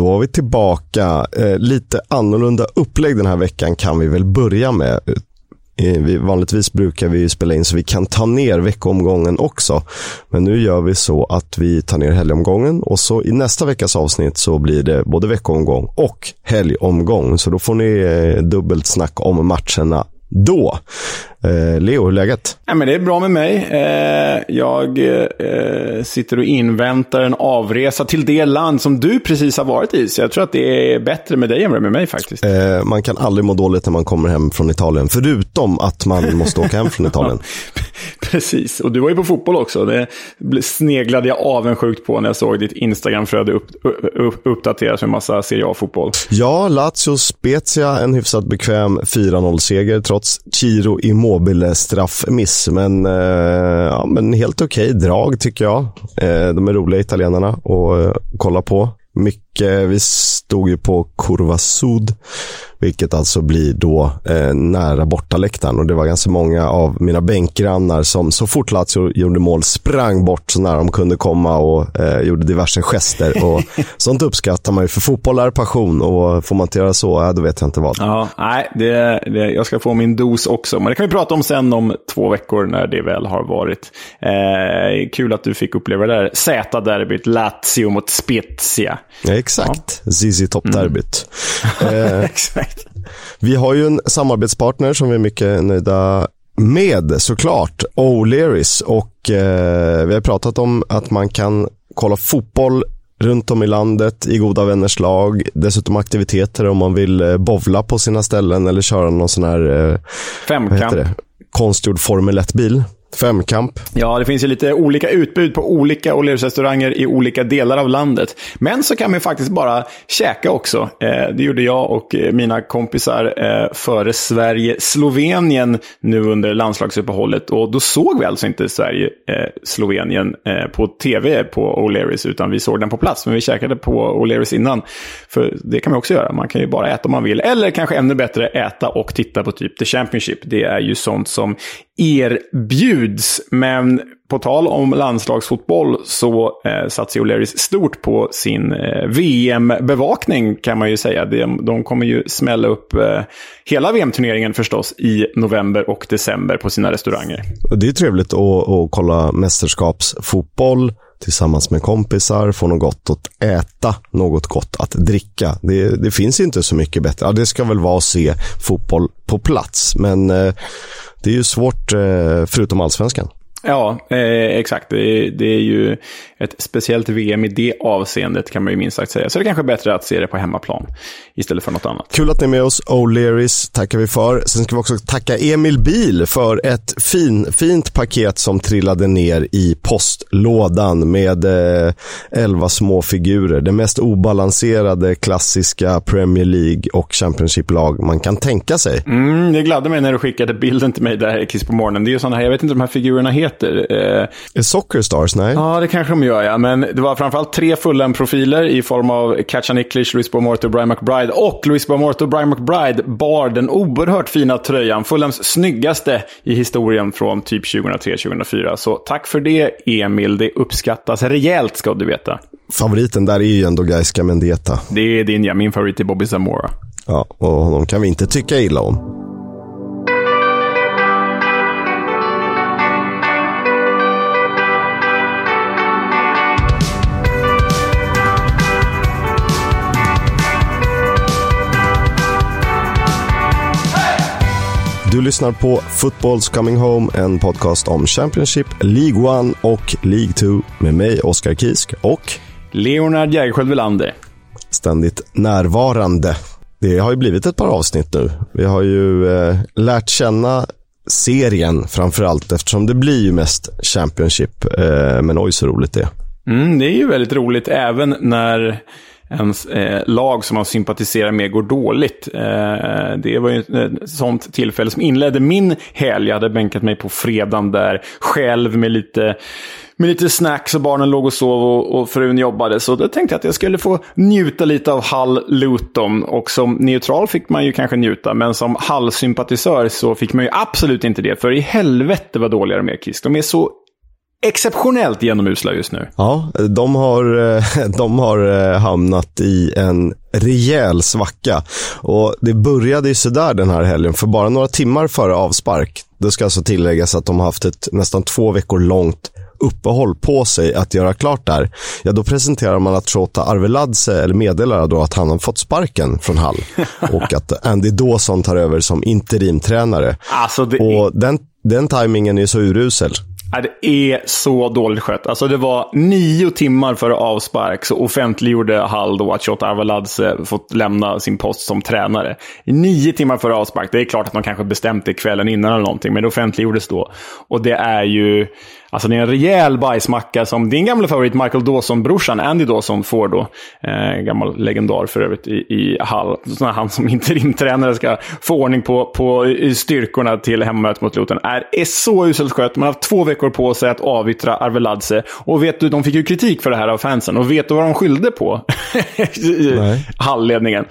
Då var vi tillbaka. Eh, lite annorlunda upplägg den här veckan kan vi väl börja med. Eh, vi, vanligtvis brukar vi spela in så vi kan ta ner veckomgången också. Men nu gör vi så att vi tar ner helgomgången och så i nästa veckas avsnitt så blir det både veckomgång och helgomgång. Så då får ni eh, dubbelt snack om matcherna då. Eh, Leo, hur är läget? Ja, men det är bra med mig. Eh, jag eh, sitter och inväntar en avresa till det land som du precis har varit i. Så jag tror att det är bättre med dig än med mig faktiskt. Eh, man kan aldrig må dåligt när man kommer hem från Italien. Förutom att man måste åka hem från Italien. precis, och du var ju på fotboll också. Det sneglade jag avundsjukt på när jag såg ditt Instagramflöde upp, upp, uppdateras med massa Serie A-fotboll. Ja, Lazio Spezia, en hyfsat bekväm 4-0-seger trots Chiro Immobile straffmiss. Men, eh, ja, men helt okej okay drag tycker jag. Eh, de är roliga italienarna att eh, kolla på. Mycket, vi stod ju på Curva Sud vilket alltså blir då eh, nära bortaläktaren. Och det var ganska många av mina bänkgrannar som så fort Lazio gjorde mål sprang bort så nära de kunde komma och eh, gjorde diverse gester. Och sånt uppskattar man ju, för fotboll är passion och får man inte göra så, äh, då vet jag inte vad. Ja, nej, det, det, jag ska få min dos också. Men det kan vi prata om sen om två veckor när det väl har varit. Eh, kul att du fick uppleva det där Z-derbyt, Lazio mot Spezia. Ja, exakt, ja. Zizi Top-derbyt. Mm. exakt. Vi har ju en samarbetspartner som vi är mycket nöjda med såklart, O'Learys. Och eh, vi har pratat om att man kan kolla fotboll runt om i landet i goda vänners lag. Dessutom aktiviteter om man vill eh, bovla på sina ställen eller köra någon sån här... Eh, Femkamp. Konstgjord Formel 1-bil. Femkamp. Ja, det finns ju lite olika utbud på olika O'Learys-restauranger i olika delar av landet. Men så kan man faktiskt bara käka också. Eh, det gjorde jag och eh, mina kompisar eh, före Sverige-Slovenien nu under landslagsuppehållet. Och då såg vi alltså inte Sverige-Slovenien eh, eh, på tv på O'Learys, utan vi såg den på plats. Men vi käkade på O'Learys innan. För det kan man också göra. Man kan ju bara äta om man vill. Eller kanske ännu bättre äta och titta på typ The Championship. Det är ju sånt som erbjuds. Men på tal om landslagsfotboll så eh, satsar O'Learys stort på sin eh, VM-bevakning kan man ju säga. De, de kommer ju smälla upp eh, hela VM-turneringen förstås i november och december på sina restauranger. Det är trevligt att, att kolla mästerskapsfotboll tillsammans med kompisar, få något gott att äta, något gott att dricka. Det, det finns inte så mycket bättre. Ja, det ska väl vara att se fotboll på plats, men eh, det är ju svårt eh, förutom allsvenskan. Ja, eh, exakt. Det är, det är ju ett speciellt VM i det avseendet kan man ju minst sagt säga. Så det är kanske bättre att se det på hemmaplan istället för något annat. Kul att ni är med oss. O'Learys tackar vi för. Sen ska vi också tacka Emil Bil för ett fin, fint paket som trillade ner i postlådan med eh, 11 små figurer. Det mest obalanserade klassiska Premier League och Championship-lag man kan tänka sig. Mm, det gladde mig när du skickade bilden till mig där kiss på morgonen. Det är ju sådana här, jag vet inte de här figurerna heter heter. Eh, Soccer Stars? Nej. Ja, det kanske de gör, ja. Men det var framförallt tre Fulham-profiler i form av Katja Nicklish, Louis Bomorto och Brian McBride. Och Louis Bomorto och Brian McBride bar den oerhört fina tröjan. Fulhams snyggaste i historien från typ 2003-2004. Så tack för det, Emil. Det uppskattas rejält, ska du veta. Favoriten där är ju ändå Gaiska Mendeta. Det är din, ja. Min favorit är Bobby Zamora. Ja, och honom kan vi inte tycka illa om. Du lyssnar på Football's Coming Home, en podcast om Championship, League 1 och League 2 med mig, Oskar Kisk och Leonard Jägerskiöld Welander. Ständigt närvarande. Det har ju blivit ett par avsnitt nu. Vi har ju eh, lärt känna serien framför allt eftersom det blir ju mest Championship. Eh, men oj så roligt det är. Mm, det är ju väldigt roligt även när ens eh, lag som man sympatiserar med går dåligt. Eh, det var ju ett sånt tillfälle som inledde min helg. Jag hade bänkat mig på fredagen där själv med lite med lite snacks och barnen låg och sov och, och frun jobbade. Så då tänkte jag att jag skulle få njuta lite av Hull Luton. Och som neutral fick man ju kanske njuta, men som Hull-sympatisör så fick man ju absolut inte det. För i helvete vad dåliga de är, Kiss. De är så exceptionellt genomusla just nu. Ja, de har, eh, de har eh, hamnat i en rejäl svacka. Och det började ju sådär den här helgen, för bara några timmar före avspark. Det ska alltså tilläggas att de har haft ett nästan två veckor långt uppehåll på sig att göra klart där. Ja, då presenterar man att Shota Arveladze, eller meddelar då att han har fått sparken från Hall. och att Andy Dawson tar över som interimtränare. Alltså det... Och den, den tajmingen är så urusel. Äh, det är så dåligt skött. Alltså det var nio timmar före avspark så offentliggjorde Hall då att Shota Avaladze eh, fått lämna sin post som tränare. Nio timmar före avspark. Det är klart att de kanske bestämt det kvällen innan eller någonting, men det offentliggjordes då. Och det är ju... Alltså det är en rejäl bajsmacka som din gamla favorit Michael Dawson-brorsan Andy Dawson får då. Eh, gammal legendar för övrigt i, i Hall. Så när han som interimtränare ska få ordning på, på styrkorna till hemmamötet mot Luton. Är, är så uselt skött. Man har haft två veckor på sig att avyttra Arveladze. Och vet du, de fick ju kritik för det här av fansen. Och vet du vad de skyllde på? Hallledningen.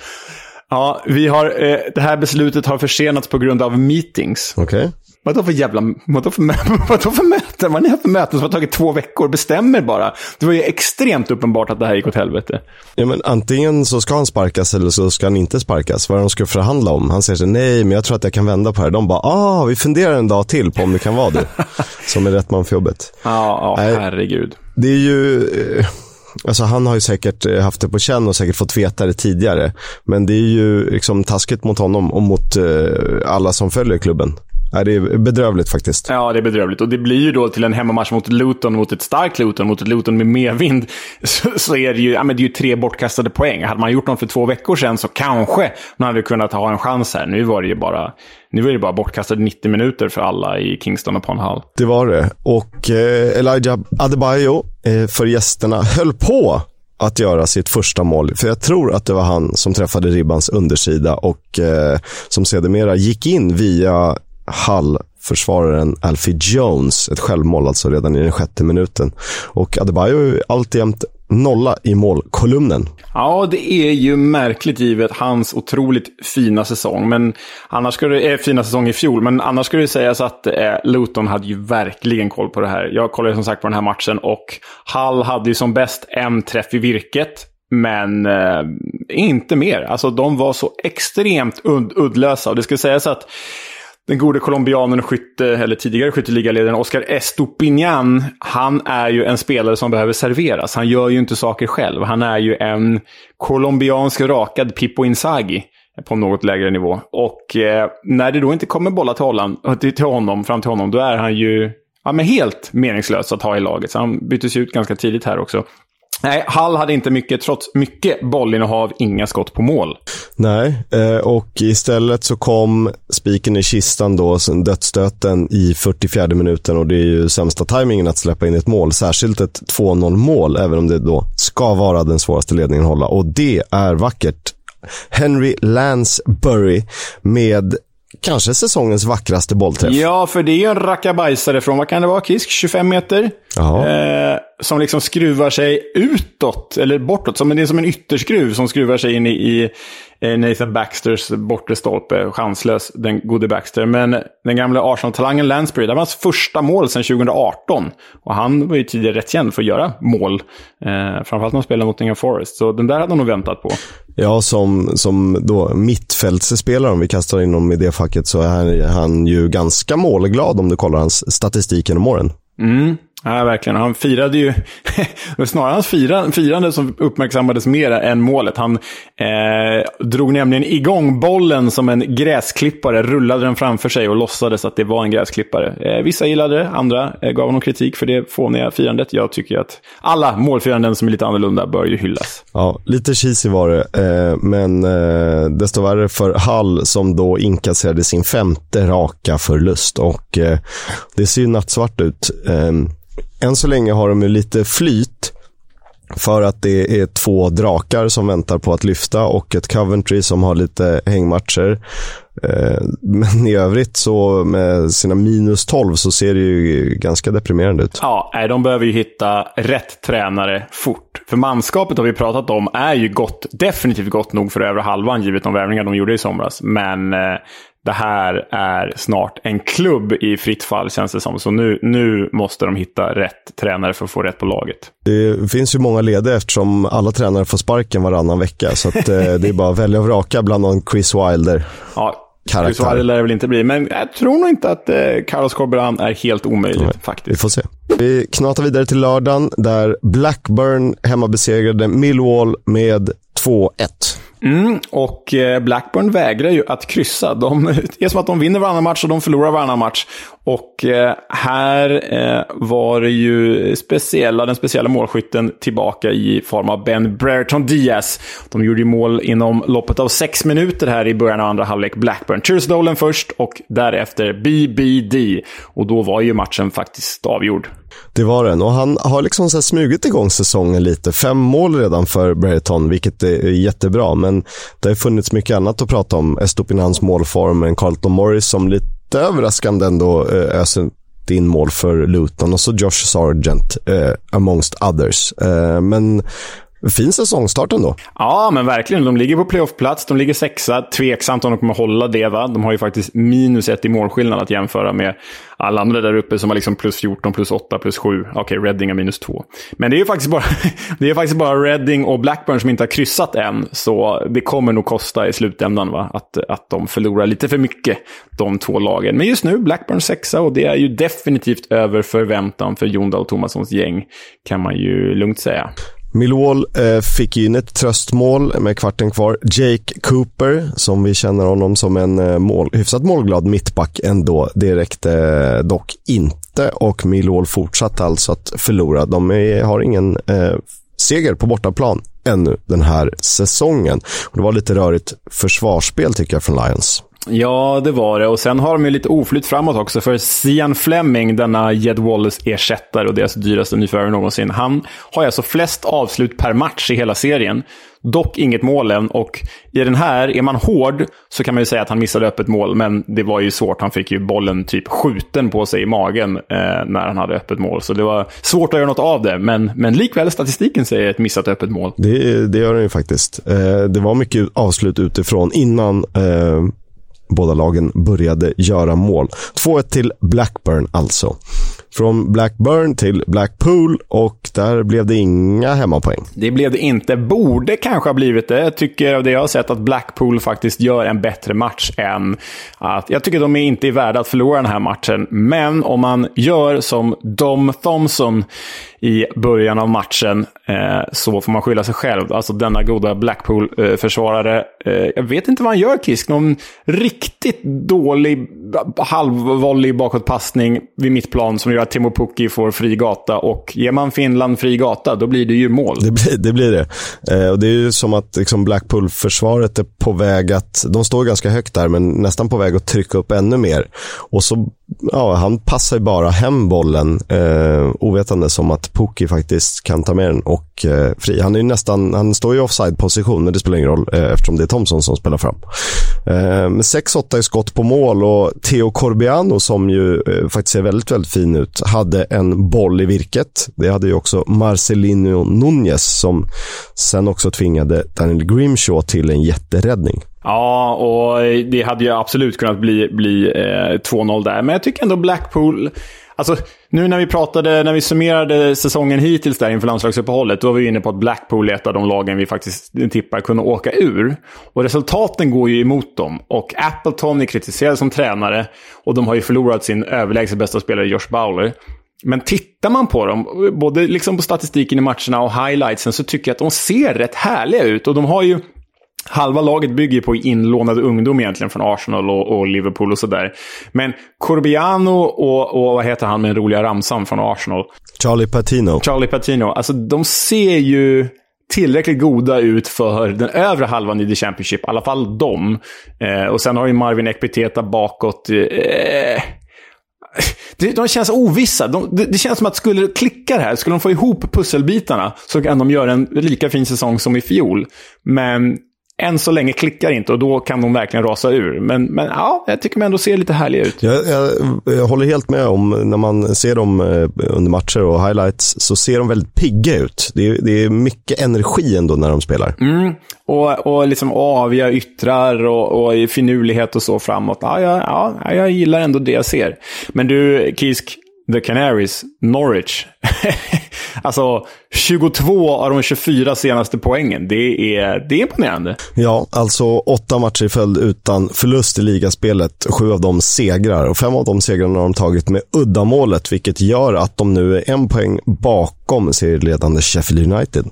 Ja, vi har, eh, det här beslutet har försenats på grund av meetings. Okay. Vadå för jävla... Vadå för, vadå för möten? Vad ni har för möten som har tagit två veckor? Bestämmer bara. Det var ju extremt uppenbart att det här gick åt helvete. Ja, men antingen så ska han sparkas eller så ska han inte sparkas. Vad de ska förhandla om. Han säger så nej, men jag tror att jag kan vända på det här. De bara, ah, vi funderar en dag till på om det kan vara det. som är rätt man för jobbet. Ja, ja herregud. Det är ju... Eh, alltså han har ju säkert eh, haft det på känn och säkert fått veta det tidigare. Men det är ju liksom taskigt mot honom och mot eh, alla som följer klubben. Nej, det är bedrövligt faktiskt. Ja, det är bedrövligt. Och det blir ju då till en hemmamatch mot Luton, mot ett starkt Luton, mot ett Luton med medvind. Så, så är det ju, ja, men det är ju tre bortkastade poäng. Hade man gjort dem för två veckor sedan så kanske man hade kunnat ha en chans här. Nu var det ju bara, nu var det bara bortkastade 90 minuter för alla i Kingston upon Hull. Det var det. Och eh, Elijah Adebayo eh, för gästerna höll på att göra sitt första mål. För jag tror att det var han som träffade ribbans undersida och eh, som sedermera gick in via Hall-försvararen Alfie Jones. Ett självmål alltså redan i den sjätte minuten. Och Adebayo är alltjämt nolla i målkolumnen. Ja, det är ju märkligt givet hans otroligt fina säsong. Men annars skulle det, eh, fina säsong i fjol, men annars skulle det sägas att eh, Luton hade ju verkligen koll på det här. Jag kollade som sagt på den här matchen och Hall hade ju som bäst en träff i virket. Men eh, inte mer. Alltså de var så extremt uddlösa. Och det ska sägas att den gode colombianen och skytte, eller tidigare skytteligaledaren Oscar Estopinian, han är ju en spelare som behöver serveras. Han gör ju inte saker själv. Han är ju en colombiansk rakad Pippo Inzaghi på något lägre nivå. Och eh, när det då inte kommer bollar till, honom, till honom, fram till honom, då är han ju ja, men helt meningslös att ha i laget. Så han byttes ut ganska tidigt här också. Nej, Hall hade inte mycket, trots mycket bollinnehav, inga skott på mål. Nej, eh, och istället så kom spiken i kistan då, dödsstöten i 44 minuten och det är ju sämsta tajmingen att släppa in ett mål. Särskilt ett 2-0 mål, även om det då ska vara den svåraste ledningen att hålla. Och det är vackert. Henry Lansbury med kanske säsongens vackraste bollträff. Ja, för det är ju en rackabajsare från, vad kan det vara, Kisk? 25 meter? Eh, som liksom skruvar sig utåt, eller bortåt. Som, det är som en ytterskruv som skruvar sig in i, i Eh, Nathan Baxters bortre stolpe, chanslös, den gode Baxter. Men den gamla Arsenal-talangen Lansbury, det var hans första mål sedan 2018. Och han var ju tidigare rätt känd för att göra mål. Eh, framförallt när han spelade mot Nottingham Forest. Så den där hade han nog väntat på. Ja, som, som då mittfältsspelare, om vi kastar in honom i det facket, så är han ju ganska målglad om du kollar hans statistik genom åren. Mm. Ja, verkligen. Han firade ju, det var snarare hans firande, som uppmärksammades mer än målet. Han eh, drog nämligen igång bollen som en gräsklippare, rullade den framför sig och låtsades att det var en gräsklippare. Eh, vissa gillade det, andra eh, gav honom kritik för det fåniga firandet. Jag tycker att alla målfiranden som är lite annorlunda bör ju hyllas. Ja, lite cheesy var det, eh, men eh, desto värre för Hall som då inkasserade sin femte raka förlust. Och eh, det ser ju nattsvart ut. Ehm, än så länge har de ju lite flyt. För att det är två drakar som väntar på att lyfta och ett Coventry som har lite hängmatcher. Eh, men i övrigt så med sina minus 12 så ser det ju ganska deprimerande ut. Ja, de behöver ju hitta rätt tränare fort. För manskapet har vi pratat om är ju gott, definitivt gott nog för övre halvan givet de värvningar de gjorde i somras. Men eh, det här är snart en klubb i fritt fall känns det som. Så nu, nu måste de hitta rätt tränare för att få rätt på laget. Det finns ju många lediga eftersom alla tränare får sparken varannan vecka. Så att, eh, det är bara att välja och vraka bland någon Chris Wilder. Ja, Karaktär. Så lär det väl inte bli. Men jag tror nog inte att eh, Carlos Corberan är helt omöjligt Nej, faktiskt. Vi får se. Vi knatar vidare till lördagen där Blackburn hemma besegrade Millwall med 2-1. Mm, och eh, Blackburn vägrar ju att kryssa. De, det är som att de vinner varannan match och de förlorar varannan match. Och eh, här eh, var det ju speciella, den speciella målskytten tillbaka i form av Ben Brereton Diaz. De gjorde ju mål inom loppet av sex minuter här i början av andra halvlek. Blackburn. Cheers Dolan först och därefter BBD. Och då var ju matchen faktiskt avgjord. Det var den och han har liksom så smugit igång säsongen lite. Fem mål redan för Brereton, vilket är jättebra. Men men det har funnits mycket annat att prata om. Estopinans målform, en Carlton Morris som lite överraskande ändå eh, öser in mål för Luton och så Josh Sargent, eh, amongst others. Eh, men Fin säsongstart ändå. Ja, men verkligen. De ligger på playoffplats. De ligger sexa. Tveksamt om de kommer hålla det, va? De har ju faktiskt minus ett i målskillnad att jämföra med alla andra där uppe som har liksom plus 14, plus 8, plus 7. Okej, okay, Reading har minus 2. Men det är ju faktiskt bara, det är faktiskt bara Reading och Blackburn som inte har kryssat än. Så det kommer nog kosta i slutändan va? Att, att de förlorar lite för mycket, de två lagen. Men just nu, Blackburn sexa och det är ju definitivt över förväntan för Jon Dahl Tomassons gäng, kan man ju lugnt säga. Millwall eh, fick in ett tröstmål med kvarten kvar. Jake Cooper, som vi känner honom som en eh, mål, hyfsat målglad mittback ändå. Det räckte eh, dock inte och Millwall fortsatte alltså att förlora. De är, har ingen eh, seger på bortaplan ännu den här säsongen. Och det var lite rörigt försvarsspel tycker jag från Lions. Ja, det var det. Och sen har de ju lite oflytt framåt också. För Sian Fleming, denna Jed Wallace-ersättare och deras dyraste nyförvärv någonsin, han har alltså flest avslut per match i hela serien. Dock inget mål än. Och i den här, är man hård, så kan man ju säga att han missade öppet mål. Men det var ju svårt. Han fick ju bollen typ skjuten på sig i magen eh, när han hade öppet mål. Så det var svårt att göra något av det. Men, men likväl, statistiken säger ett missat öppet mål. Det, det gör den ju faktiskt. Eh, det var mycket avslut utifrån innan eh båda lagen började göra mål. 2-1 till Blackburn alltså. Från Blackburn till Blackpool och där blev det inga hemmapoäng. Det blev det inte. Borde kanske ha blivit det. Jag tycker av det jag har sett att Blackpool faktiskt gör en bättre match än att... Jag tycker de är inte är värda att förlora den här matchen. Men om man gör som Dom Thompson i början av matchen eh, så får man skylla sig själv. Alltså denna goda Blackpool-försvarare. Eh, jag vet inte vad han gör, Kisk. Någon riktigt dålig halvvolley bakåtpassning vid mittplan som gör att Timo Pukki får fri gata. Och ger man Finland fri gata, då blir det ju mål. Det blir det. Blir det. Eh, och det är ju som att liksom Blackpool-försvaret är på väg att, de står ganska högt där, men nästan på väg att trycka upp ännu mer. Och så ja, han passar ju bara hem bollen eh, ovetande som att Pukki faktiskt kan ta med den och eh, fri. Han, är nästan, han står i offside-position, men det spelar ingen roll eh, eftersom det är Thomson som spelar fram. Eh, 6-8 i skott på mål och Theo Corbiano som ju eh, faktiskt ser väldigt, väldigt fin ut, hade en boll i virket. Det hade ju också Marcelino Nunez som sen också tvingade Daniel Grimshaw till en jätteräddning. Ja, och det hade ju absolut kunnat bli, bli eh, 2-0 där. Men jag tycker ändå Blackpool... Alltså, nu när vi pratade, när vi summerade säsongen hittills där inför landslagsuppehållet, då var vi inne på att Blackpool är ett av de lagen vi faktiskt tippar kunde åka ur. Och resultaten går ju emot dem. Och Appleton är kritiserad som tränare och de har ju förlorat sin överlägset bästa spelare Josh Bowler. Men tittar man på dem, både liksom på statistiken i matcherna och highlightsen, så tycker jag att de ser rätt härliga ut. Och de har ju Halva laget bygger på inlånad ungdom egentligen från Arsenal och, och Liverpool och sådär. Men Corbiano och, och vad heter han med den roliga ramsan från Arsenal? Charlie Patino. Charlie Patino. Alltså de ser ju tillräckligt goda ut för den övre halvan i The Championship. I alla fall de. Eh, och sen har ju Marvin Ekpiteta bakåt. Eh, de känns ovissa. De, det, känns som att skulle det klicka det här, skulle de få ihop pusselbitarna, så kan de göra en lika fin säsong som i fjol. Men än så länge klickar inte och då kan de verkligen rasa ur. Men, men ja, jag tycker de ändå ser lite härliga ut. Jag, jag, jag, håller helt med om, när man ser dem eh, under matcher och highlights, så ser de väldigt pigga ut. Det är, det är mycket energi ändå när de spelar. Mm. Och, och liksom aviga yttrar och, och finurlighet och så framåt. Ja, ja, ja, jag gillar ändå det jag ser. Men du, Kisk, The Canaries, Norwich. alltså, 22 av de 24 senaste poängen. Det är, det är imponerande. Ja, alltså åtta matcher i följd utan förlust i ligaspelet. Sju av dem segrar och fem av de segrarna har de tagit med uddamålet, vilket gör att de nu är en poäng bakom serieledande Sheffield United.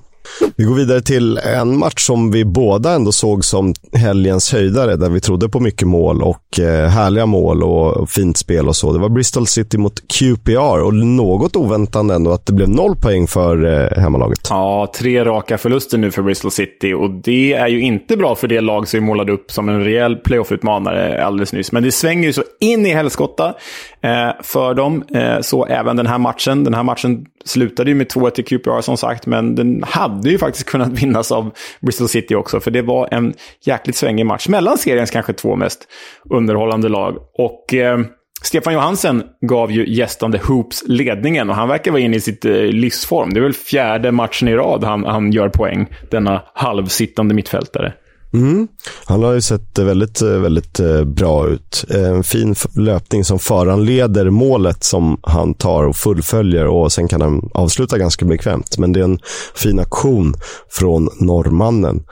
Vi går vidare till en match som vi båda ändå såg som helgens höjdare, där vi trodde på mycket mål och eh, härliga mål och fint spel och så. Det var Bristol City mot QPR och något oväntande ändå att det blev noll poäng för eh, hemmalaget. Ja, tre raka förluster nu för Bristol City och det är ju inte bra för det lag som vi målade upp som en rejäl playoff-utmanare alldeles nyss. Men det svänger ju så in i helskotta Eh, för dem, eh, så även den här matchen. Den här matchen slutade ju med 2-1 till QPR som sagt, men den hade ju faktiskt kunnat vinnas av Bristol City också, för det var en jäkligt svängig match mellan seriens kanske två mest underhållande lag. Och eh, Stefan Johansen gav ju gästande Hoops ledningen och han verkar vara inne i sitt eh, livsform. Det är väl fjärde matchen i rad han, han gör poäng, denna halvsittande mittfältare. Mm. Han har ju sett väldigt, väldigt eh, bra ut. Eh, en fin löpning som föranleder målet som han tar och fullföljer och sen kan han avsluta ganska bekvämt. Men det är en fin aktion från norrmannen.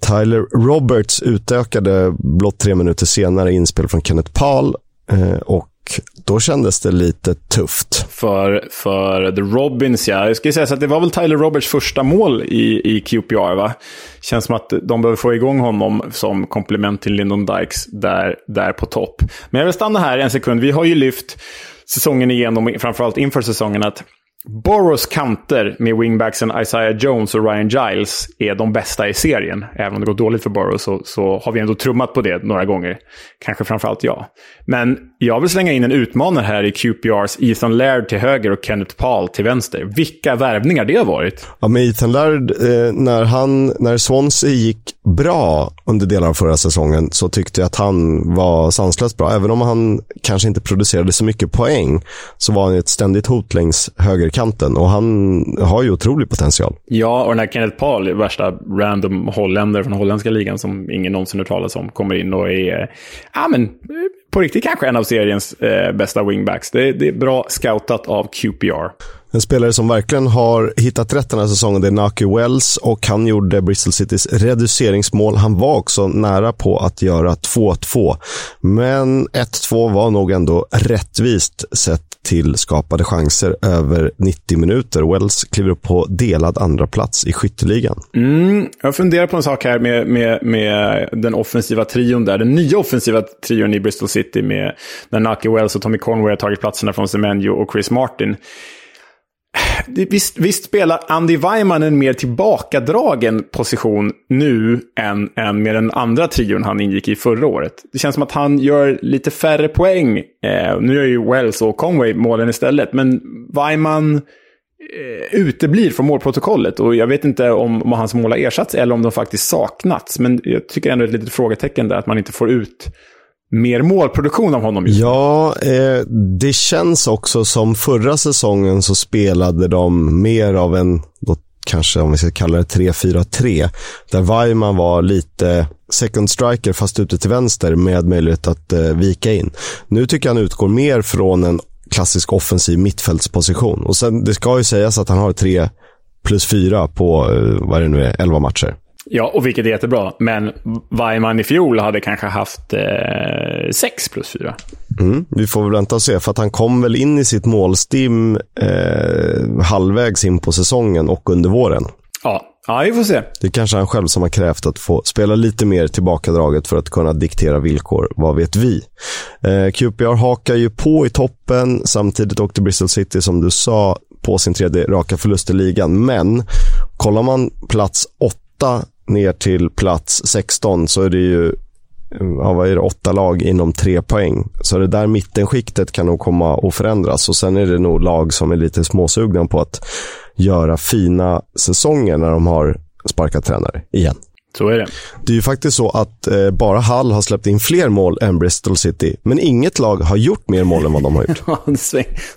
Tyler Roberts utökade blott tre minuter senare inspel från Kenneth Paul eh, och då kändes det lite tufft. För, för The Robins, ja. Jag skulle säga så att det var väl Tyler Roberts första mål i, i QPR, va? Känns som att de behöver få igång honom som komplement till Lyndon Dykes där, där på topp. Men jag vill stanna här en sekund. Vi har ju lyft säsongen igenom, framförallt inför säsongen, att Boros kanter med wingbacksen Isaiah Jones och Ryan Giles är de bästa i serien. Även om det går dåligt för Boros så, så har vi ändå trummat på det några gånger. Kanske framförallt jag. Men jag vill slänga in en utmanare här i QPRs Ethan Laird till höger och Kenneth Paul till vänster. Vilka värvningar det har varit. Ja, men Ethan Laird, eh, när, han, när Swansea gick bra under delar av förra säsongen så tyckte jag att han var sanslöst bra. Även om han kanske inte producerade så mycket poäng så var han ett ständigt hot längs högerkanten och han har ju otrolig potential. Ja, och den här Kenneth Paul, värsta random holländare från holländska ligan som ingen någonsin hört talas om, kommer in och är ja, men, på riktigt kanske en av seriens eh, bästa wingbacks. Det, det är bra scoutat av QPR. En spelare som verkligen har hittat rätt den här säsongen det är Naki Wells och han gjorde Bristol Citys reduceringsmål. Han var också nära på att göra 2-2. Men 1-2 var nog ändå rättvist sett till skapade chanser över 90 minuter. Wells kliver upp på delad andra plats i skytteligan. Mm, jag funderar på en sak här med, med, med den offensiva trion där. Den nya offensiva trion i Bristol City med när Naki Wells och Tommy Conway har tagit platserna från Semenyo och Chris Martin visst, visst spelar Andy Weimann en mer tillbakadragen position nu än, än med den andra trion han ingick i förra året. Det känns som att han gör lite färre poäng. Eh, nu gör ju Wells och Conway målen istället, men Weimann eh, uteblir från målprotokollet. Och jag vet inte om, om hans mål har ersatts eller om de faktiskt saknats. Men jag tycker ändå det är ett litet frågetecken där att man inte får ut mer målproduktion av honom. Just ja, eh, det känns också som förra säsongen så spelade de mer av en, då kanske om vi ska kalla det 3-4-3, där Weimann var lite second striker fast ute till vänster med möjlighet att eh, vika in. Nu tycker jag han utgår mer från en klassisk offensiv mittfältsposition. Och sen, det ska ju sägas att han har tre plus fyra på, eh, vad det nu är, 11 matcher. Ja, och vilket är jättebra. Men Weimann i fjol hade kanske haft eh, 6 plus 4. Mm, vi får väl vänta och se, för att han kom väl in i sitt målstim eh, halvvägs in på säsongen och under våren. Ja, ja, vi får se. Det är kanske han själv som har krävt att få spela lite mer tillbakadraget för att kunna diktera villkor. Vad vet vi? Eh, QPR hakar ju på i toppen. Samtidigt åkte Bristol City, som du sa, på sin tredje raka förlust i ligan. Men kollar man plats åtta ner till plats 16 så är det ju ja, vad är det, åtta lag inom tre poäng. Så det där mittenskiktet kan nog komma att förändras. Och sen är det nog lag som är lite småsugna på att göra fina säsonger när de har sparkat tränare igen. Så är det. Det är ju faktiskt så att eh, bara Hull har släppt in fler mål än Bristol City. Men inget lag har gjort mer mål än vad de har gjort.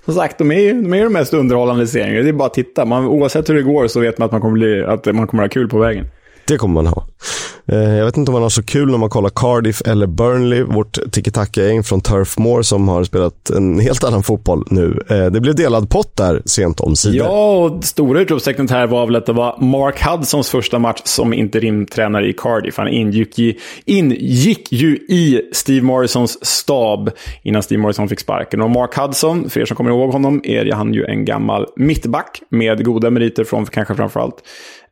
Som sagt, de är ju de, är de mest underhållande serierna. Det är bara att titta. Man, oavsett hur det går så vet man att man kommer, bli, att man kommer ha kul på vägen. Det kommer man ha. Eh, jag vet inte om man har så kul när man kollar Cardiff eller Burnley, vårt tiki-taka-gäng från Turf Moor som har spelat en helt annan fotboll nu. Eh, det blev delad pott där sent omsider. Ja, och stora utropstecknet här var väl att det var Mark Hudsons första match som interimtränare i Cardiff. Han ingick, i, ingick ju i Steve Morrisons stab innan Steve Morrison fick sparken. Och Mark Hudson, för er som kommer ihåg honom, är han ju en gammal mittback med goda meriter från kanske framförallt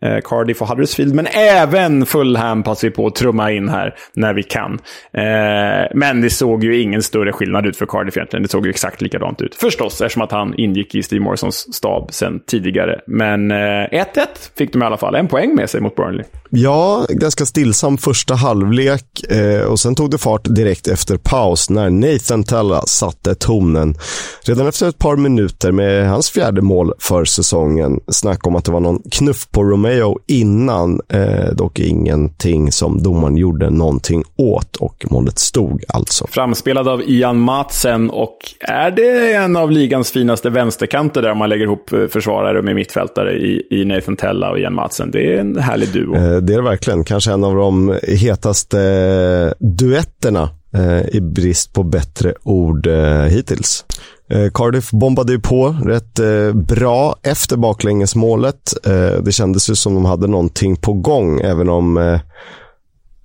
eh, Cardiff och Huddersfield. Men även Fulham passar vi på att trumma in här när vi kan. Eh, men det såg ju ingen större skillnad ut för Cardiff egentligen. Det såg ju exakt likadant ut. Förstås, eftersom att han ingick i Steve Morrisons stab sen tidigare. Men 1-1 eh, fick de i alla fall. En poäng med sig mot Burnley. Ja, ganska stillsam första halvlek eh, och sen tog det fart direkt efter paus när Nathan Tella satte tonen. Redan efter ett par minuter med hans fjärde mål för säsongen. Snack om att det var någon knuff på Romeo innan, eh, dock ingenting som domaren gjorde någonting åt och målet stod alltså. Framspelad av Ian Matsen och är det en av ligans finaste vänsterkanter där man lägger ihop eh, försvarare med mittfältare i, i Nathan Tella och Ian Matsen. Det är en härlig duo. Eh, det är det verkligen. Kanske en av de hetaste duetterna eh, i brist på bättre ord eh, hittills. Eh, Cardiff bombade ju på rätt eh, bra efter baklängesmålet. Eh, det kändes ju som de hade någonting på gång, även om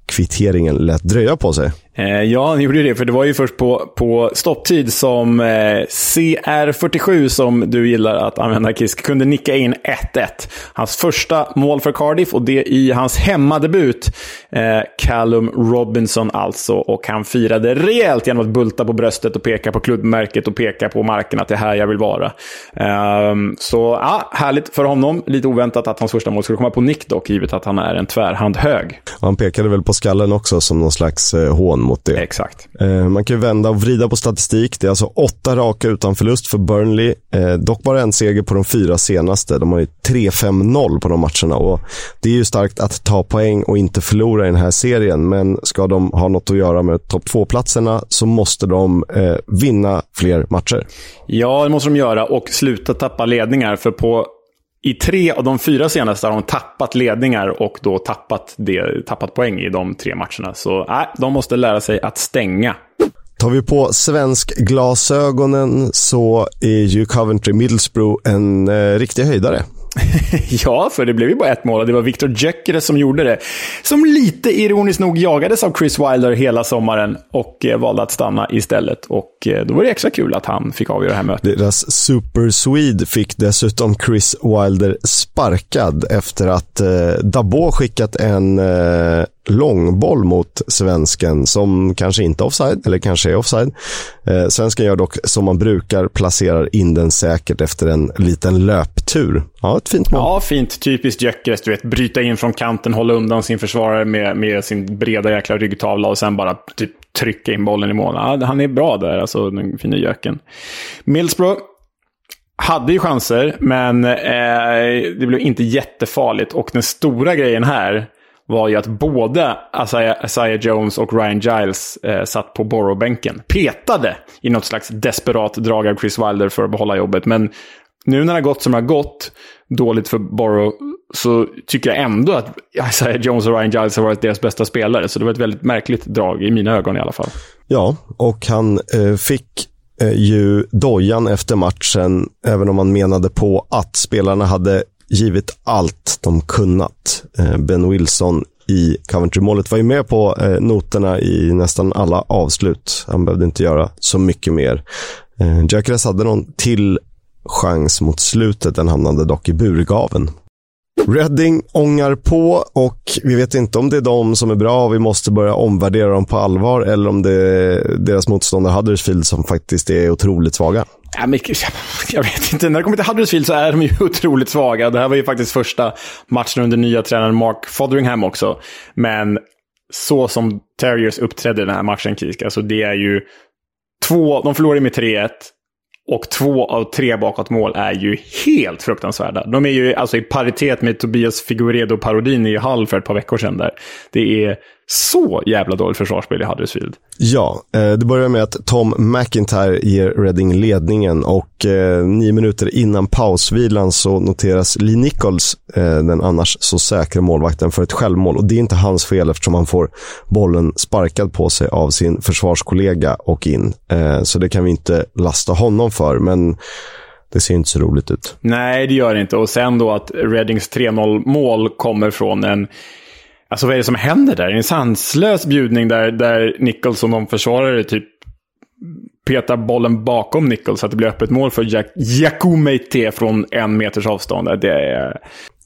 kvitteringen lät dröja på sig. Eh, ja, han gjorde det, för det var ju först på, på stopptid som eh, CR47, som du gillar att använda Kisk, kunde nicka in 1-1. Hans första mål för Cardiff och det i hans hemmadebut. Eh, Callum Robinson alltså. Och han firade rejält genom att bulta på bröstet och peka på klubbmärket och peka på marken att det är här jag vill vara. Eh, så ja, härligt för honom. Lite oväntat att hans första mål skulle komma på nick dock, givet att han är en tvärhand hög. Han pekade väl på skallen också som någon slags eh, hån mot det. Exakt. Eh, man kan ju vända och vrida på statistik. Det är alltså åtta raka utan förlust för Burnley. Eh, dock bara en seger på de fyra senaste. De har ju 3-5-0 på de matcherna. Och det är ju starkt att ta poäng och inte förlora i den här serien. Men ska de ha något att göra med topp två-platserna så måste de eh, vinna fler matcher. Ja, det måste de göra och sluta tappa ledningar. För på i tre av de fyra senaste har de tappat ledningar och då tappat, det, tappat poäng i de tre matcherna. Så äh, de måste lära sig att stänga. Tar vi på svensk glasögonen så är ju Coventry Middlesbrough en eh, riktig höjdare. ja, för det blev ju bara ett mål och det var Victor Gyökeres som gjorde det. Som lite ironiskt nog jagades av Chris Wilder hela sommaren och eh, valde att stanna istället. Och eh, då var det extra kul att han fick avgöra det här mötet. Deras Super Swede fick dessutom Chris Wilder sparkad efter att eh, Dabo skickat en eh, långboll mot svensken som kanske inte är offside, eller kanske är offside. Eh, svensken gör dock som man brukar, placerar in den säkert efter en liten löptur. Ja, ett fint mål. Ja, fint. Typiskt Gyökeres, du vet. Bryta in från kanten, hålla undan sin försvarare med, med sin breda jäkla ryggtavla och sen bara typ trycka in bollen i mål. Ja, han är bra där, alltså den fina Jöken. Millsbro hade ju chanser, men eh, det blev inte jättefarligt. Och den stora grejen här var ju att både Isaiah, Jones och Ryan Giles eh, satt på Borough-bänken. Petade i något slags desperat drag av Chris Wilder för att behålla jobbet. Men nu när det har gått som det har gått, dåligt för Borough, så tycker jag ändå att Isaiah Jones och Ryan Giles har varit deras bästa spelare. Så det var ett väldigt märkligt drag, i mina ögon i alla fall. Ja, och han eh, fick eh, ju dojan efter matchen, även om man menade på att spelarna hade givit allt de kunnat. Eh, ben Wilson i Coventry-målet var ju med på eh, noterna i nästan alla avslut. Han behövde inte göra så mycket mer. Eh, Jackeras Gyökeres hade någon till chans mot slutet. Den hamnade dock i burgaven. Reading ångar på och vi vet inte om det är de som är bra och vi måste börja omvärdera dem på allvar eller om det är deras motståndare Huddersfield som faktiskt är otroligt svaga. Ja, men, jag vet inte, när det kommer till Huddersfield så är de ju otroligt svaga. Det här var ju faktiskt första matchen under nya tränaren Mark Fotheringham också. Men så som Terriers uppträdde i den här matchen, Kisk, alltså det är ju två, de förlorade med 3-1. Och två av tre bakåtmål är ju helt fruktansvärda. De är ju alltså i paritet med Tobias Figueredo-parodin i Hall för ett par veckor sedan. Där. Det är så jävla dåligt försvarsspel i Huddersfield. Ja, eh, det börjar med att Tom McIntyre ger Reading ledningen och eh, nio minuter innan pausvilan så noteras Lee Nichols, eh, den annars så säkra målvakten, för ett självmål. Och det är inte hans fel eftersom han får bollen sparkad på sig av sin försvarskollega och in. Så det kan vi inte lasta honom för, men det ser inte så roligt ut. Nej, det gör det inte. Och sen då att Readings 3-0-mål kommer från en Alltså vad är det som händer där? En sanslös bjudning där, där Nichols och någon försvarare typ petar bollen bakom Nichols så att det blir öppet mål för Jack Giacomeite från en meters avstånd. Det är...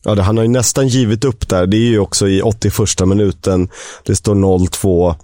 Ja, det, han har ju nästan givit upp där. Det är ju också i 81 minuten. Det står 0-2.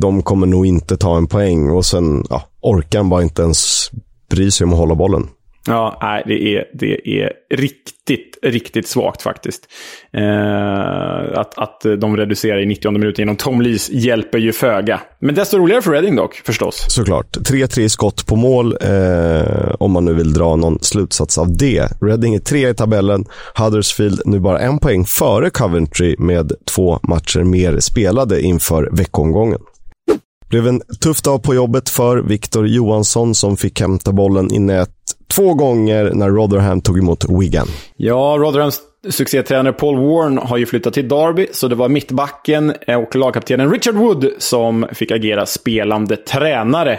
De kommer nog inte ta en poäng och sen ja, orkar han bara inte ens bry sig om att hålla bollen. Ja, nej, det är, det är riktigt, riktigt svagt faktiskt. Eh, att, att de reducerar i 90 minuten genom Tom Lees hjälper ju föga. Men desto roligare för Reading dock, förstås. Såklart. 3-3 skott på mål, eh, om man nu vill dra någon slutsats av det. Reading är tre i tabellen. Huddersfield nu bara en poäng före Coventry med två matcher mer spelade inför veckomgången blev en tuff dag på jobbet för Victor Johansson som fick hämta bollen i nät två gånger när Rotherham tog emot Wigan. Ja, Rotherhams succétränare Paul Warren har ju flyttat till Derby, så det var mittbacken eh, och lagkaptenen Richard Wood som fick agera spelande tränare.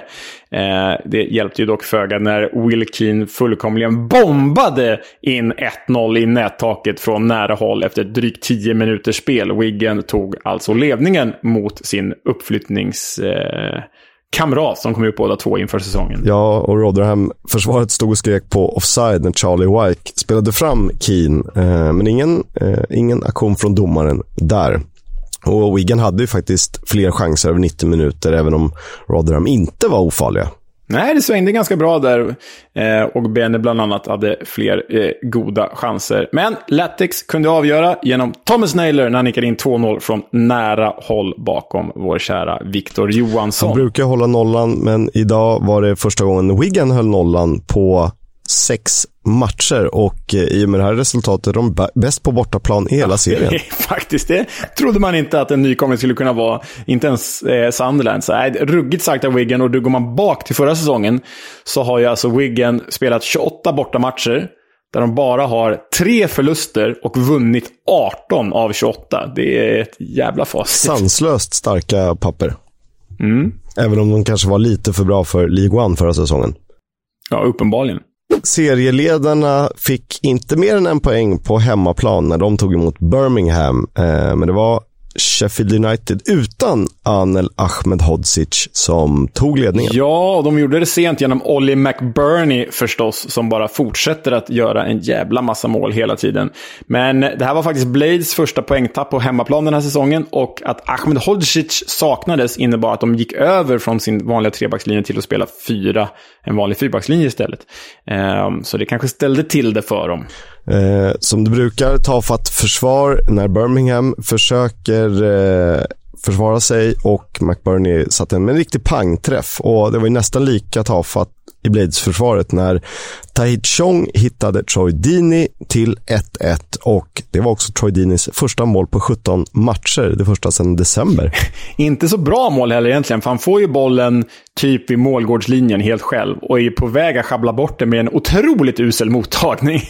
Eh, det hjälpte ju dock föga när Wilkin fullkomligen bombade in 1-0 i nättaket från nära håll efter drygt 10 minuters spel. Wigan tog alltså ledningen mot sin uppflyttnings... Eh, kamrat som kom ut båda två inför säsongen. Ja, och Rotherham-försvaret stod och skrek på offside när Charlie Wyke spelade fram Keane. Eh, men ingen, eh, ingen aktion från domaren där. Och Wigan hade ju faktiskt fler chanser över 90 minuter, även om Rotherham inte var ofarliga. Nej, det svängde ganska bra där. Eh, och Bene bland annat hade fler eh, goda chanser. Men Latex kunde avgöra genom Thomas Naylor när han nickade in 2-0 från nära håll bakom vår kära Victor Johansson. Han brukar hålla nollan, men idag var det första gången Wigan höll nollan på sex matcher och eh, i och med det här resultatet är de bäst på bortaplan i hela serien. Faktiskt, det trodde man inte att en nykomling skulle kunna vara. Inte ens eh, Sunderland. Så, äh, ruggigt sagt av Wiggen och då går man bak till förra säsongen så har ju alltså Wiggen spelat 28 bortamatcher där de bara har tre förluster och vunnit 18 av 28. Det är ett jävla facit. Sanslöst starka papper. Mm. Även om de kanske var lite för bra för League One förra säsongen. Ja, uppenbarligen. Serieledarna fick inte mer än en poäng på hemmaplan när de tog emot Birmingham. Eh, men det var Sheffield United utan Anel Ahmedhodzic som tog ledningen. Ja, och de gjorde det sent genom Ollie McBurney förstås, som bara fortsätter att göra en jävla massa mål hela tiden. Men det här var faktiskt Blades första poängtapp på hemmaplan den här säsongen och att Ahmedhodzic saknades innebar att de gick över från sin vanliga trebackslinje till att spela fyra, en vanlig fyrbackslinje istället. Um, så det kanske ställde till det för dem. Eh, som det brukar, tafatt försvar när Birmingham försöker eh, försvara sig och McBurney satte en, en riktig pangträff. Och det var ju nästan lika tafatt i Blades-försvaret när Tahit Chong hittade Troy Dini till 1-1 och det var också Troy Dinis första mål på 17 matcher, det första sedan december. Inte så bra mål heller egentligen, för han får ju bollen typ i målgårdslinjen helt själv och är på väg att schabbla bort den med en otroligt usel mottagning.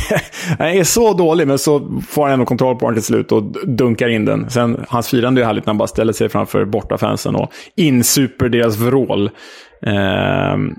han är så dålig, men så får han ändå kontroll på den till slut och dunkar in den. Sen, hans firande är härligt när han bara ställer sig framför bortafansen och insuper deras vrål. Uh,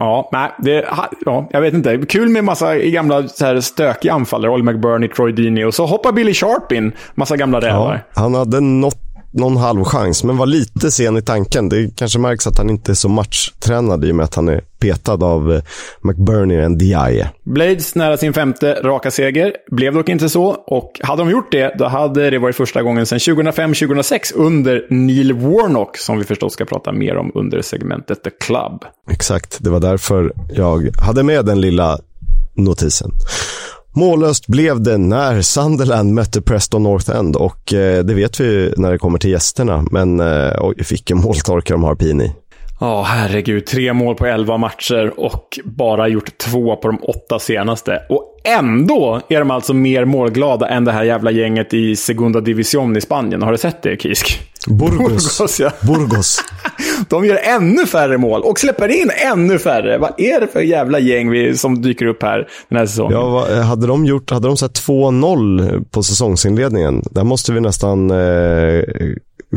Ja, nej, det, ja, jag vet inte. Kul med massa gamla så här, stökiga anfallare. Olly McBurney, Troy Dini och så hoppar Billy Sharp in. Massa gamla rävar. Ja, han hade något någon halv chans, men var lite sen i tanken. Det kanske märks att han inte är så matchtränad i och med att han är petad av eh, McBurney och Ndiaye. Blades nära sin femte raka seger. Blev dock inte så. Och hade de gjort det, då hade det varit första gången sedan 2005-2006 under Neil Warnock, som vi förstås ska prata mer om under segmentet The Club. Exakt, det var därför jag hade med den lilla notisen. Mållöst blev det när Sunderland mötte Preston North End och eh, det vet vi när det kommer till gästerna. Men eh, oj, vilken måltorka de har Pini. Ja, oh, herregud. Tre mål på elva matcher och bara gjort två på de åtta senaste. Och ändå är de alltså mer målglada än det här jävla gänget i Segunda Division i Spanien. Har du sett det, Kisk? Burgos. Burgos, ja. Burgos. De gör ännu färre mål och släpper in ännu färre. Vad är det för jävla gäng vi, som dyker upp här den här säsongen? Ja, hade de gjort, hade de 2-0 på säsongsinledningen, där måste vi nästan eh,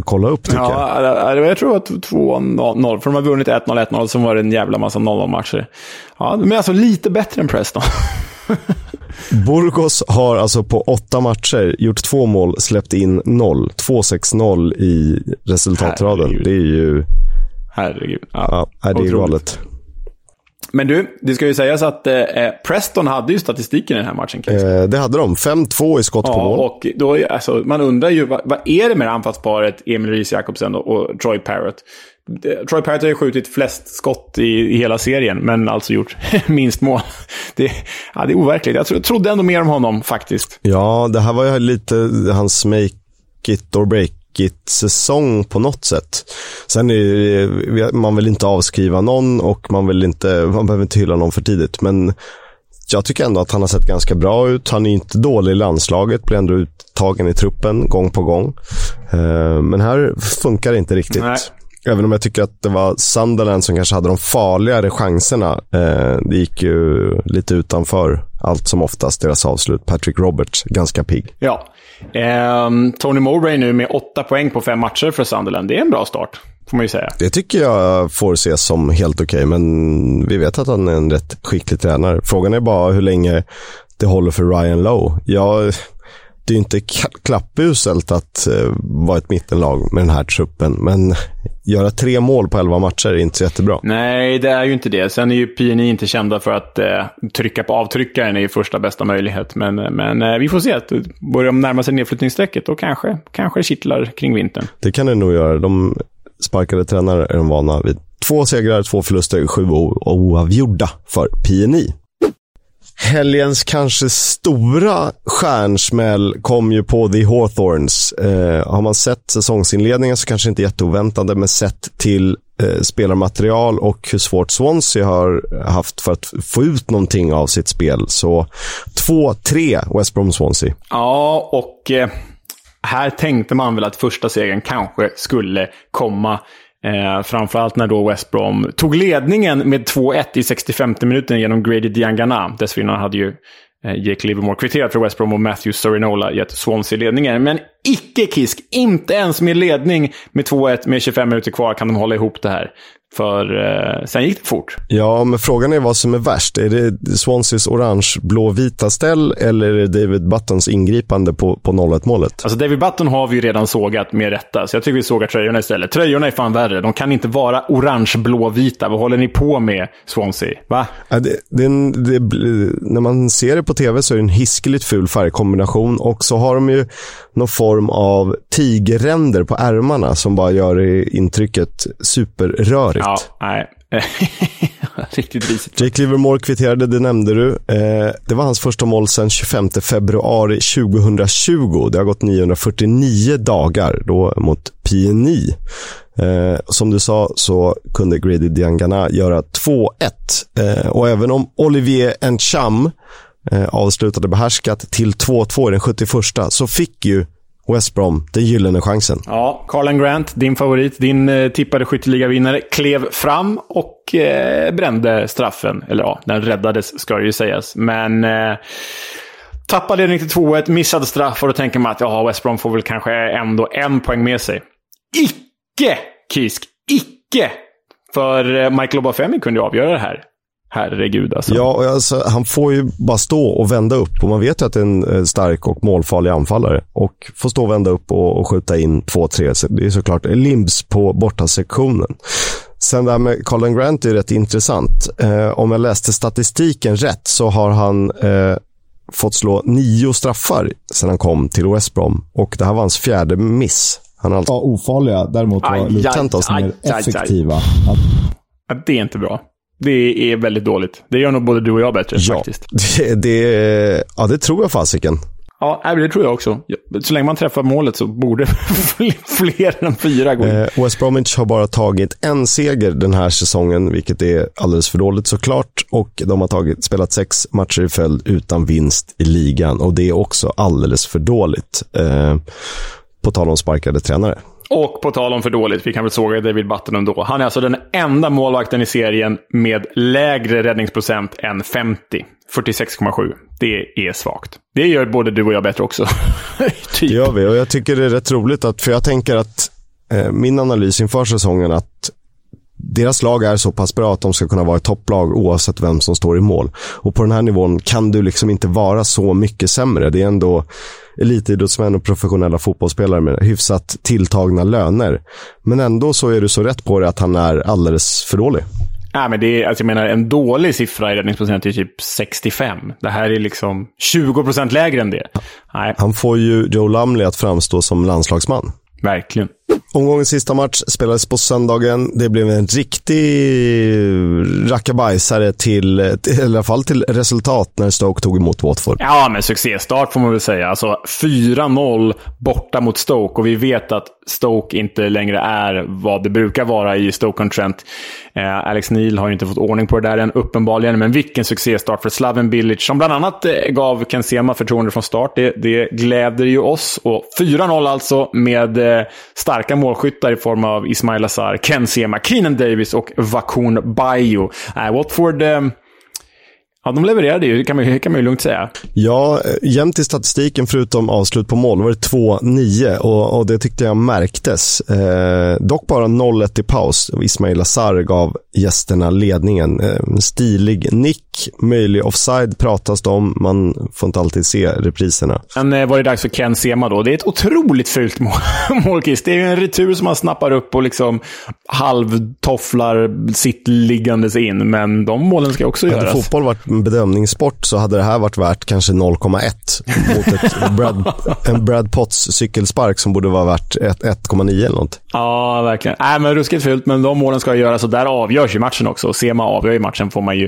kolla upp tycker ja, jag. Jag tror att 2-0, för de har vunnit 1-0, 1-0, så var det en jävla massa 0-0-matcher. Ja, är alltså lite bättre än Preston. Burgos har alltså på åtta matcher gjort två mål, släppt in noll. 2-6-0 i resultatraden. Herregud. Det är ju... Herregud. Ja, ja det är galet. Men du, det ska ju sägas att eh, Preston hade ju statistiken i den här matchen. Eh, det hade de. 5-2 i skott ja, på mål. Och då, alltså, man undrar ju, vad, vad är det med anfallsparet Emil Ries Jakobsen och, och Troy Parrott? Troy Parrott har ju skjutit flest skott i, i hela serien, men alltså gjort minst mål. Det, ja, det är overkligt. Jag, tro, jag trodde ändå mer om honom faktiskt. Ja, det här var ju lite hans make it or break säsong på något sätt. Sen är man vill inte avskriva någon och man, vill inte, man behöver inte hylla någon för tidigt. Men jag tycker ändå att han har sett ganska bra ut. Han är inte dålig i landslaget, blir ändå uttagen i truppen gång på gång. Eh, men här funkar det inte riktigt. Nej. Även om jag tycker att det var Sunderland som kanske hade de farligare chanserna. Eh, det gick ju lite utanför allt som oftast deras avslut. Patrick Roberts, ganska pigg. Ja. Eh, Tony Mowbray nu med åtta poäng på fem matcher för Sunderland. Det är en bra start, får man ju säga. Det tycker jag får ses som helt okej, okay, men vi vet att han är en rätt skicklig tränare. Frågan är bara hur länge det håller för Ryan Lowe. Jag det är inte klappuselt att uh, vara ett mittenlag med den här truppen, men göra tre mål på elva matcher är inte så jättebra. Nej, det är ju inte det. Sen är ju PNI inte kända för att uh, trycka på avtryckaren i första bästa möjlighet. Men, men uh, vi får se. att Börjar de närma sig nedflyttningsstrecket, då kanske, kanske kittlar kring vintern. Det kan det nog göra. De sparkade tränare är de vana vid. Två segrar, två förluster, sju oavgjorda för PNI. Helgens kanske stora stjärnsmäll kom ju på The Hawthorns. Eh, har man sett säsongsinledningen så kanske inte jätteoväntande, men sett till eh, spelarmaterial och hur svårt Swansea har haft för att få ut någonting av sitt spel. Så 2-3 West Brom Swansea. Ja, och eh, här tänkte man väl att första segern kanske skulle komma. Eh, framförallt när då West Brom tog ledningen med 2-1 i 65 minuten genom Grady Diangana. Dessförinnan hade ju eh, Jake Livermore kvitterat för West Brom och Matthew Sorinola gett Swansea ledningen. Men icke Kisk, inte ens med ledning med 2-1 med 25 minuter kvar kan de hålla ihop det här. För eh, sen gick det fort. Ja, men frågan är vad som är värst. Är det Swanseas orange-blå-vita ställ eller är det David Buttons ingripande på, på 0-1 målet? Alltså David Button har vi ju redan sågat med rätta, så jag tycker vi sågar tröjorna istället. Tröjorna är fan värre. De kan inte vara orange-blå-vita. Vad håller ni på med, Swansea? Va? Ja, det, det, det, när man ser det på tv så är det en hiskeligt ful färgkombination och så har de ju någon form av tigerränder på ärmarna som bara gör intrycket superrörigt. Ja, nej. Riktigt risigt. Jake Livermore kvitterade, det nämnde du. Eh, det var hans första mål sedan 25 februari 2020. Det har gått 949 dagar då mot PNI. Eh, som du sa så kunde Grady Diangana göra 2-1. Eh, och även om Olivier Encham eh, avslutade behärskat till 2-2 i den 71 så fick ju West Brom, den gyllene chansen. Ja, Carlen Grant, din favorit, din eh, tippade skytteligavinnare, klev fram och eh, brände straffen. Eller ja, den räddades ska det ju sägas. Men eh, tappade ledning till 2-1, missade straff och då tänker man att ja, West Brom får väl kanske ändå en poäng med sig. Icke, Kisk! Icke! För eh, Michael Obafemi kunde ju avgöra det här. Herregud alltså. Ja, alltså, han får ju bara stå och vända upp. Och man vet ju att det är en eh, stark och målfarlig anfallare. Och får stå och vända upp och, och skjuta in 2-3. Det är såklart limbs på bortasektionen. Sen det här med Colin Grant är rätt intressant. Eh, om jag läste statistiken rätt så har han eh, fått slå nio straffar sedan han kom till West Brom. Och det här var hans fjärde miss. Han har alltså... Ja, ofarliga. Däremot var Lutentas mer effektiva. Aj. Det är inte bra. Det är väldigt dåligt. Det gör nog både du och jag bättre ja, faktiskt. Det, det, ja, det tror jag fasiken. Ja, det tror jag också. Så länge man träffar målet så borde fler än fyra gå in. Eh, West Bromwich har bara tagit en seger den här säsongen, vilket är alldeles för dåligt såklart. Och de har tagit, spelat sex matcher i följd utan vinst i ligan och det är också alldeles för dåligt. Eh, på tal om sparkade tränare. Och på tal om för dåligt, vi kan väl såga David Button ändå. Han är alltså den enda målvakten i serien med lägre räddningsprocent än 50. 46,7. Det är svagt. Det gör både du och jag bättre också. typ. Det gör vi och jag tycker det är rätt roligt att, för jag tänker att eh, min analys inför säsongen att deras lag är så pass bra att de ska kunna vara ett topplag oavsett vem som står i mål. Och på den här nivån kan du liksom inte vara så mycket sämre. Det är ändå elitidrottsmän och professionella fotbollsspelare med hyfsat tilltagna löner. Men ändå så är du så rätt på det att han är alldeles för dålig. Nej, men det är, alltså jag menar, en dålig siffra i räddningsprocent är typ 65. Det här är liksom 20 procent lägre än det. Nej. Han får ju Joe Lumley att framstå som landslagsman. Verkligen. Omgångens sista match spelades på söndagen. Det blev en riktig rackabajsare till, till, i alla fall till resultat när Stoke tog emot Watford. Ja, men succéstart får man väl säga. Alltså 4-0 borta mot Stoke och vi vet att Stoke inte längre är vad det brukar vara i Stoke-on-Trent. Eh, Alex Neil har ju inte fått ordning på det där än, uppenbarligen. Men vilken succéstart för Slaven Bilic, som bland annat eh, gav Ken Sema förtroende från start. Det, det gläder ju oss. Och 4-0 alltså, med eh, starka målskyttar i form av Ismail Azar, Ken Sema, Keenan Davis och Vakun Bayo. Eh, Watford... Eh, Ja, de levererade ju, det kan man, kan man ju lugnt säga. Ja, jämnt i statistiken förutom avslut på mål var det 2-9 och, och, det tyckte jag märktes. Eh, dock bara 0-1 i paus. Ismail Azar gav gästerna ledningen. Eh, stilig nick, möjlig offside pratas det om. Man får inte alltid se repriserna. Sen eh, var det dags för Ken Sema då. Det är ett otroligt fult mål, målkist. Det är ju en retur som man snappar upp och liksom halvtofflar sitt liggandes in. Men de målen ska också göras. Hade fotboll varit en bedömningssport så hade det här varit värt kanske 0,1 mot ett Brad, en Brad Potts cykelspark som borde vara värt 1,9 eller något. Ja, verkligen. Nej, men ruskigt fult, men de målen ska göras och där avgörs ju matchen också. Och ser man avgör ju matchen får man ju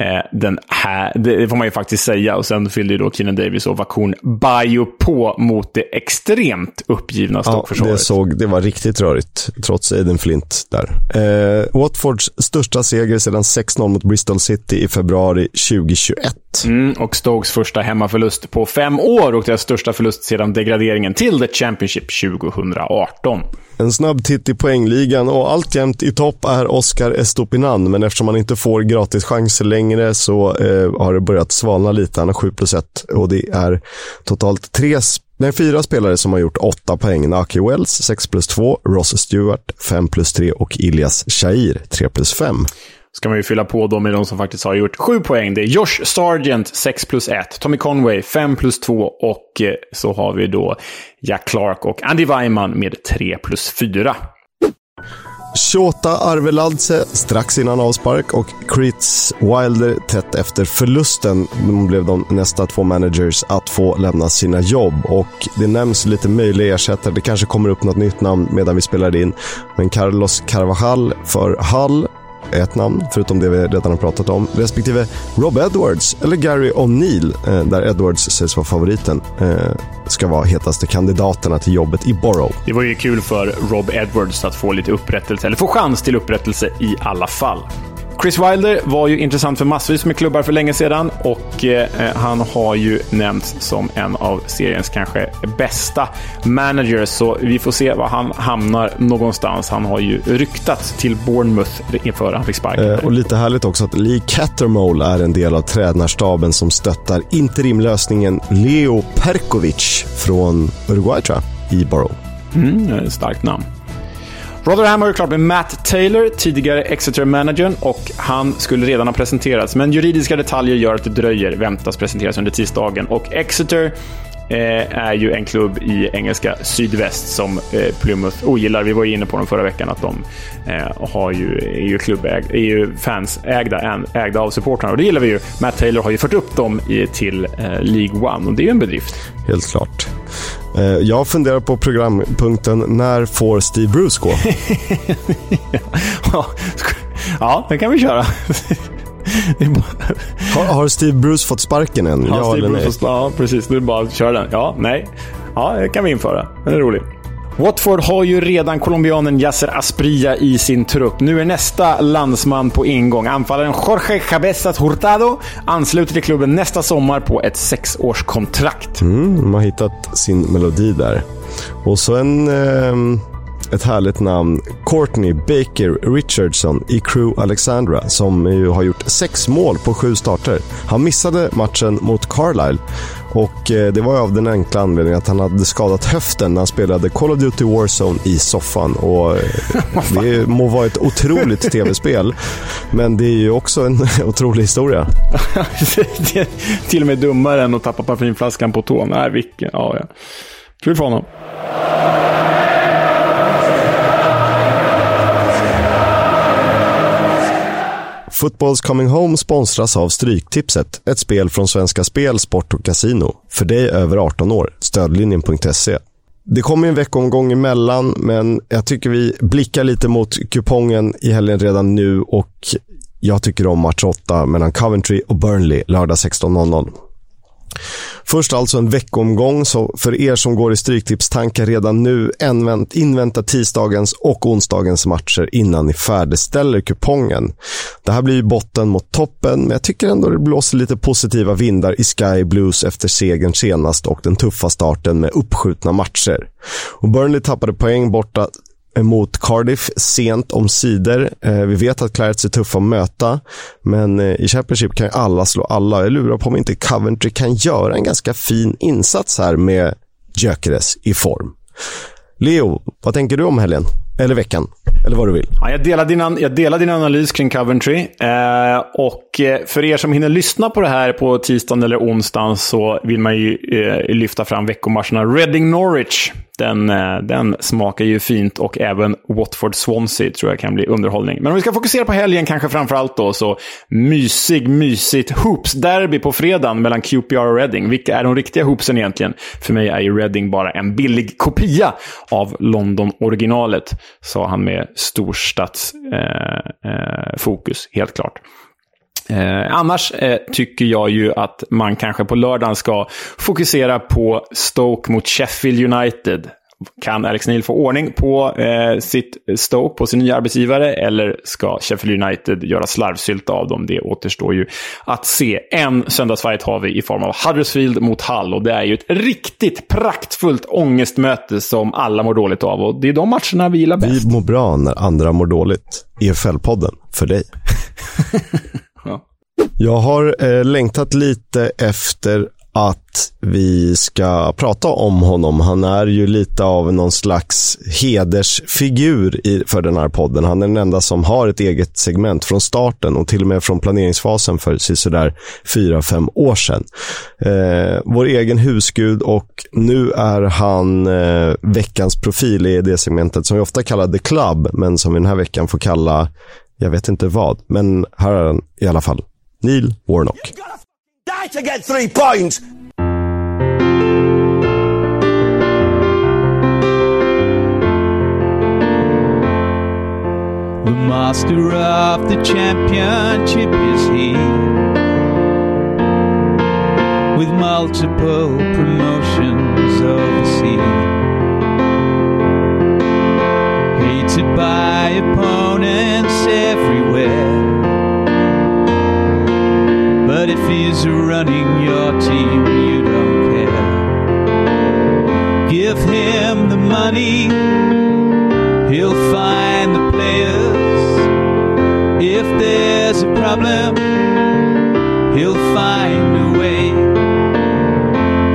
eh, den här, det får man ju faktiskt säga. Och sen fyllde ju då Keenan Davis och Vakun Bayo på mot det extremt uppgivna Stockförsvaret. Ja, det, såg, det var riktigt rörigt, trots Aiden Flint där. Eh, Watfords största seger sedan 6-0 mot Bristol City i februari 2021. Mm, och Stokes första hemmaförlust på fem år och deras största förlust sedan degraderingen till The Championship 2018. En snabb titt i poängligan och alltjämt i topp är Oscar Estopinan, men eftersom han inte får gratis chanser längre så eh, har det börjat svalna lite. Han har 7 plus 1 och det är totalt tre är fyra spelare som har gjort åtta poäng. Naki Wells 6 plus 2, Ross Stewart 5 plus 3 och Ilias Shair 3 plus 5 ska man ju fylla på då med de som faktiskt har gjort sju poäng. Det är Josh Sargent 6 plus 1, Tommy Conway 5 plus 2 och eh, så har vi då Jack Clark och Andy Weiman med 3 plus 4. Shota Arveladze strax innan avspark och Crits Wilder tätt efter förlusten. De blev de nästa två managers att få lämna sina jobb och det nämns lite möjliga ersättare. Det kanske kommer upp något nytt namn medan vi spelar in. Men Carlos Carvajal för Hall ett namn, förutom det vi redan har pratat om, respektive Rob Edwards eller Gary O'Neill, eh, där Edwards sägs vara favoriten, eh, ska vara hetaste kandidaterna till jobbet i Borough. Det var ju kul för Rob Edwards att få lite upprättelse, eller få chans till upprättelse i alla fall. Chris Wilder var ju intressant för massvis med klubbar för länge sedan och eh, han har ju nämnts som en av seriens kanske bästa managers. Så vi får se var han hamnar någonstans. Han har ju ryktats till Bournemouth inför han fick sparken. Eh, och lite härligt också att Lee Cattermole är en del av tränarstaben som stöttar interimlösningen Leo Perkovic från Uruguay tror jag, i Borough. Mm, starkt namn. Rotherham har ju klart med Matt Taylor, tidigare Exeter-managern, och han skulle redan ha presenterats. Men juridiska detaljer gör att det dröjer, väntas presenteras under tisdagen. Och Exeter eh, är ju en klubb i engelska sydväst som eh, Plymouth ogillar. Vi var ju inne på dem förra veckan att de eh, har ju, är ju klubbäg, är ju fansägda, ägda av supportrarna och det gillar vi ju. Matt Taylor har ju fört upp dem i, till eh, League One och det är ju en bedrift. Helt klart. Eh, jag funderar på programpunkten När får Steve Bruce gå? ja, det kan vi köra. bara... har, har, Steve Bruce fått sparken än? Ja, ja eller nej? Fått, ja, precis. Är bara att köra den. Ja, nej. Ja, det kan vi införa. Den är rolig. Watford har ju redan colombianen Yasser Asprilla i sin trupp. Nu är nästa landsman på ingång. Anfallaren Jorge Cabezas Hurtado ansluter till klubben nästa sommar på ett sexårskontrakt. Mm, de har hittat sin melodi där. Och så en... Eh ett härligt namn, Courtney Baker Richardson i Crew Alexandra som ju har gjort sex mål på sju starter. Han missade matchen mot Carlisle och eh, det var av den enkla anledningen att han hade skadat höften när han spelade Call of Duty Warzone i soffan. Och eh, det må vara ett otroligt tv-spel, men det är ju också en otrolig historia. till och med dummare än att tappa parfymflaskan på tån. Nej, vilken... Ja, ja. Kul för honom. Footballs Coming Home sponsras av Stryktipset, ett spel från Svenska Spel, Sport och Casino. För dig över 18 år. Stödlinjen.se. Det kommer en veckomgång emellan, men jag tycker vi blickar lite mot kupongen i helgen redan nu och jag tycker om match 8 mellan Coventry och Burnley lördag 16.00. Först alltså en veckomgång, så för er som går i Stryktipstankar redan nu, invänta tisdagens och onsdagens matcher innan ni färdigställer kupongen. Det här blir ju botten mot toppen, men jag tycker ändå det blåser lite positiva vindar i Sky Blues efter segern senast och den tuffa starten med uppskjutna matcher. Och Burnley tappade poäng borta mot Cardiff sent om sidor. Eh, vi vet att Clarets är tuffa att möta, men eh, i Championship kan alla slå alla. Jag lurar på om inte Coventry kan göra en ganska fin insats här med Gyökeres i form. Leo, vad tänker du om helgen? Eller veckan? Eller vad du vill. Ja, jag, delar din, jag delar din analys kring Coventry. Eh, och eh, för er som hinner lyssna på det här på tisdagen eller onsdagen så vill man ju eh, lyfta fram veckomatcherna Reading Norwich den, eh, den smakar ju fint och även Watford-Swansea tror jag kan bli underhållning. Men om vi ska fokusera på helgen kanske framför allt då, så mysig, mysigt Hoops-derby på fredagen mellan QPR och Reading. Vilka är de riktiga hoopsen egentligen? För mig är ju Reading bara en billig kopia av London-originalet, sa han med storstadsfokus, eh, eh, helt klart. Eh, annars eh, tycker jag ju att man kanske på lördagen ska fokusera på Stoke mot Sheffield United. Kan Alex Neil få ordning på eh, sitt Stoke, på sin nya arbetsgivare, eller ska Sheffield United göra slarvsylt av dem? Det återstår ju att se. En söndagsfight har vi i form av Huddersfield mot Hull och det är ju ett riktigt praktfullt ångestmöte som alla mår dåligt av och det är de matcherna vi gillar bäst. Vi mår bra när andra mår dåligt. EFL-podden, för dig. Jag har eh, längtat lite efter att vi ska prata om honom. Han är ju lite av någon slags hedersfigur i, för den här podden. Han är den enda som har ett eget segment från starten och till och med från planeringsfasen för sådär fyra, fem år sedan. Eh, vår egen husgud och nu är han eh, veckans profil i det segmentet som vi ofta kallar The Club, men som vi den här veckan får kalla jag vet inte vad, men här är han i alla fall. Neil Warnock. Die to get three points. The master of the championship is he With multiple promotions overseas Hated by opponents everywhere but if he's running your team, you don't care. Give him the money, he'll find the players. If there's a problem, he'll find a way.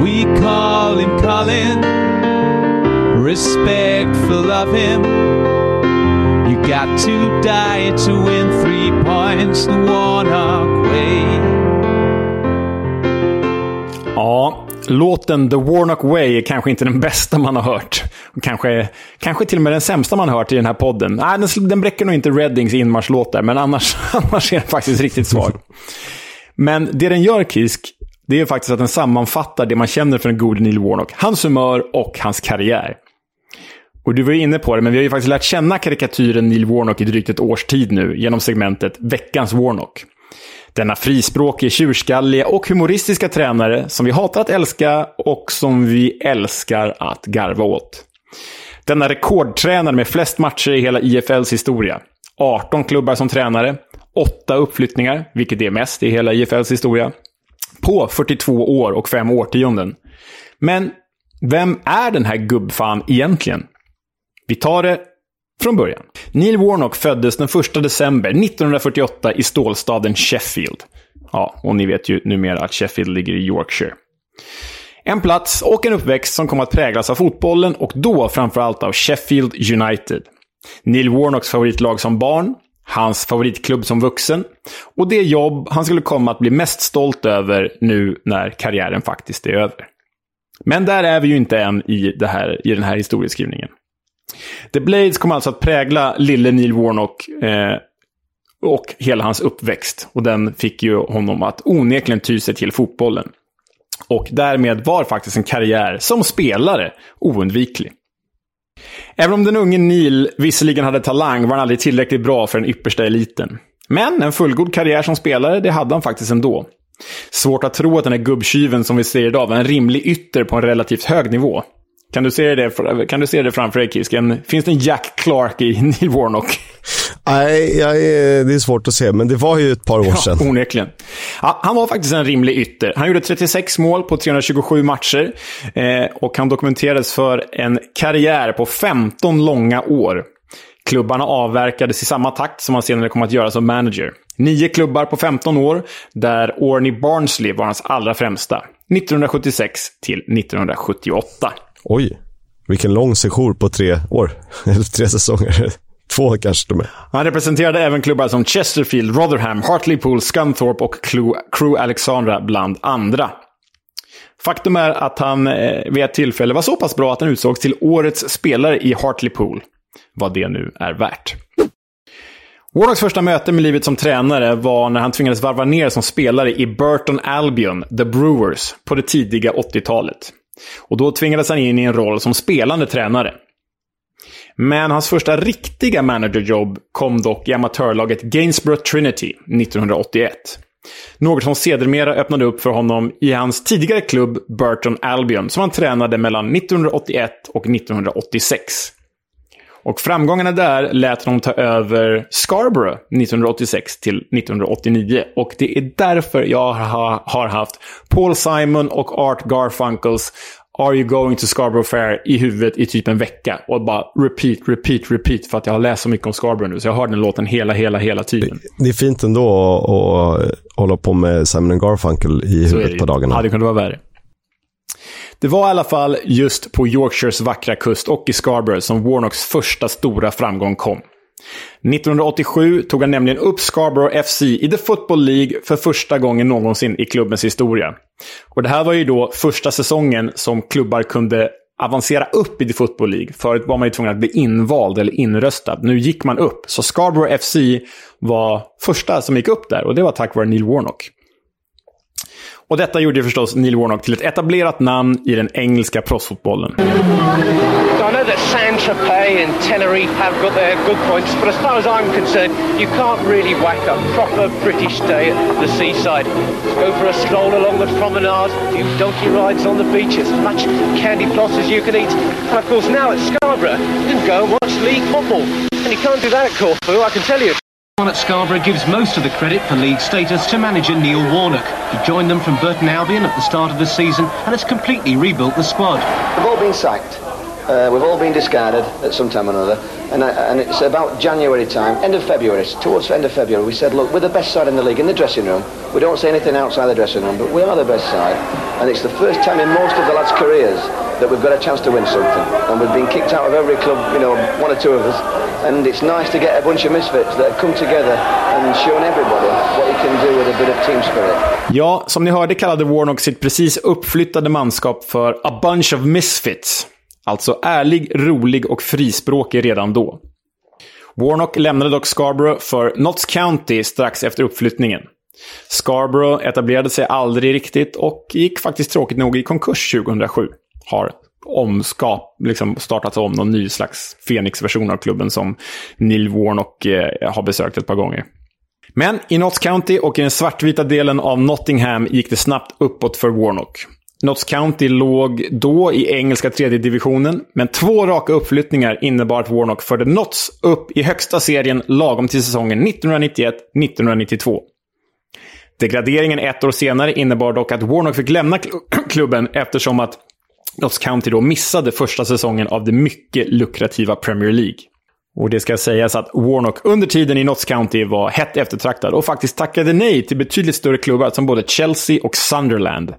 We call him Colin, respectful of him. You got to die to win three points the Warnock way. Ja, låten The Warnock Way är kanske inte den bästa man har hört. Kanske, kanske till och med den sämsta man har hört i den här podden. Nej, den, den bräcker nog inte Reddings inmarschlåt där, men annars, annars är den faktiskt riktigt svag. Men det den gör, Kisk, det är faktiskt att den sammanfattar det man känner för den gode Neil Warnock. Hans humör och hans karriär. Och du var inne på det, men vi har ju faktiskt lärt känna karikatyren Neil Warnock i drygt ett års tid nu genom segmentet Veckans Warnock. Denna frispråkige, tjurskalliga och humoristiska tränare som vi hatar att älska och som vi älskar att garva åt. Denna rekordtränare med flest matcher i hela IFLs historia. 18 klubbar som tränare, 8 uppflyttningar, vilket är mest i hela IFLs historia. På 42 år och 5 årtionden. Men vem är den här gubbfan egentligen? Vi tar det från början. Neil Warnock föddes den 1 december 1948 i stålstaden Sheffield. Ja, och ni vet ju numera att Sheffield ligger i Yorkshire. En plats och en uppväxt som kom att präglas av fotbollen och då framförallt av Sheffield United. Neil Warnocks favoritlag som barn, hans favoritklubb som vuxen och det jobb han skulle komma att bli mest stolt över nu när karriären faktiskt är över. Men där är vi ju inte än i, det här, i den här historieskrivningen. The Blades kom alltså att prägla lille Neil Warnock eh, och hela hans uppväxt. Och den fick ju honom att onekligen ty sig till fotbollen. Och därmed var faktiskt en karriär som spelare oundviklig. Även om den unge Neil visserligen hade talang var han aldrig tillräckligt bra för den yppersta eliten. Men en fullgod karriär som spelare, det hade han faktiskt ändå. Svårt att tro att den här gubbtjuven som vi ser idag var en rimlig ytter på en relativt hög nivå. Kan du se det, kan du se det framför dig, Kisken? Finns det en Jack Clark i Neil Warnock? Nej, det är svårt att se, men det var ju ett par år sedan. Ja, onekligen. Ja, han var faktiskt en rimlig ytter. Han gjorde 36 mål på 327 matcher eh, och han dokumenterades för en karriär på 15 långa år. Klubbarna avverkades i samma takt som han senare kom att göra som manager. Nio klubbar på 15 år, där Orny Barnsley var hans allra främsta. 1976 till 1978. Oj, vilken lång sejour på tre år. Eller tre säsonger. Två kanske de är. Han representerade även klubbar som Chesterfield, Rotherham, Hartlepool, Scunthorpe och Crew Alexandra bland andra. Faktum är att han eh, vid ett tillfälle var så pass bra att han utsågs till årets spelare i Hartlepool. Vad det nu är värt. Warnocks första möte med livet som tränare var när han tvingades varva ner som spelare i Burton Albion, The Brewers, på det tidiga 80-talet. Och då tvingades han in i en roll som spelande tränare. Men hans första riktiga managerjobb kom dock i amatörlaget Gainsborough Trinity 1981. Något som sedermera öppnade upp för honom i hans tidigare klubb Burton Albion som han tränade mellan 1981 och 1986. Och framgångarna där lät honom ta över Scarborough 1986 till 1989. Och det är därför jag har haft Paul Simon och Art Garfunkels Are you going to Scarborough Fair i huvudet i typ en vecka. Och bara repeat, repeat, repeat. För att jag har läst så mycket om Scarborough nu. Så jag hör den låten hela, hela, hela tiden. Det är fint ändå att hålla på med Simon Garfunkel i huvudet på dagarna. Ja, det kunde vara värre. Det var i alla fall just på Yorkshires vackra kust och i Scarborough som Warnocks första stora framgång kom. 1987 tog han nämligen upp Scarborough FC i The Football League för första gången någonsin i klubbens historia. Och det här var ju då första säsongen som klubbar kunde avancera upp i The Football League. Förut var man ju tvungen att bli invald eller inröstad. Nu gick man upp. Så Scarborough FC var första som gick upp där och det var tack vare Neil Warnock. Och detta gjorde förstås Neil Warnock till ett etablerat namn i den engelska proffsfotbollen. I know that Saint-Tropez and Tenerife have got their good points, but as far as I'm concerned, you can't really whack a proper British day at the seaside. Go for a stroll along the promenade, do donkey rides on the beach, as much candy floss as you can eat. And of course now at Scarborough, you can go and watch league football. And you can't do that at Corfu, I can tell you. At Scarborough gives most of the credit for league status to manager Neil Warnock. He joined them from Burton Albion at the start of the season and has completely rebuilt the squad. They've all been sacked. Uh, we've all been discarded at some time or another, and, I, and it's about January time, end of February, towards the end of February, we said, look, we're the best side in the league in the dressing room. We don't say anything outside the dressing room, but we are the best side, and it's the first time in most of the lads' careers that we've got a chance to win something. And we've been kicked out of every club, you know, one or two of us, and it's nice to get a bunch of misfits that have come together and shown everybody what you can do with a bit of team spirit. Ja, som ni hörde kallade Warnock sitt precis uppflyttade manskap för a bunch of misfits. Alltså ärlig, rolig och frispråkig redan då. Warnock lämnade dock Scarborough för Notts County strax efter uppflyttningen. Scarborough etablerade sig aldrig riktigt och gick faktiskt tråkigt nog i konkurs 2007. Har omskap, liksom startats om någon ny slags Phoenix-version av klubben som Neil Warnock eh, har besökt ett par gånger. Men i Notts County och i den svartvita delen av Nottingham gick det snabbt uppåt för Warnock. Notts County låg då i engelska tredje divisionen, men två raka uppflyttningar innebar att Warnock förde Notts upp i högsta serien lagom till säsongen 1991-1992. Degraderingen ett år senare innebar dock att Warnock fick lämna klubben eftersom att Notts County då missade första säsongen av det mycket lukrativa Premier League. Och det ska sägas att Warnock under tiden i Notts County var hett eftertraktad och faktiskt tackade nej till betydligt större klubbar som både Chelsea och Sunderland.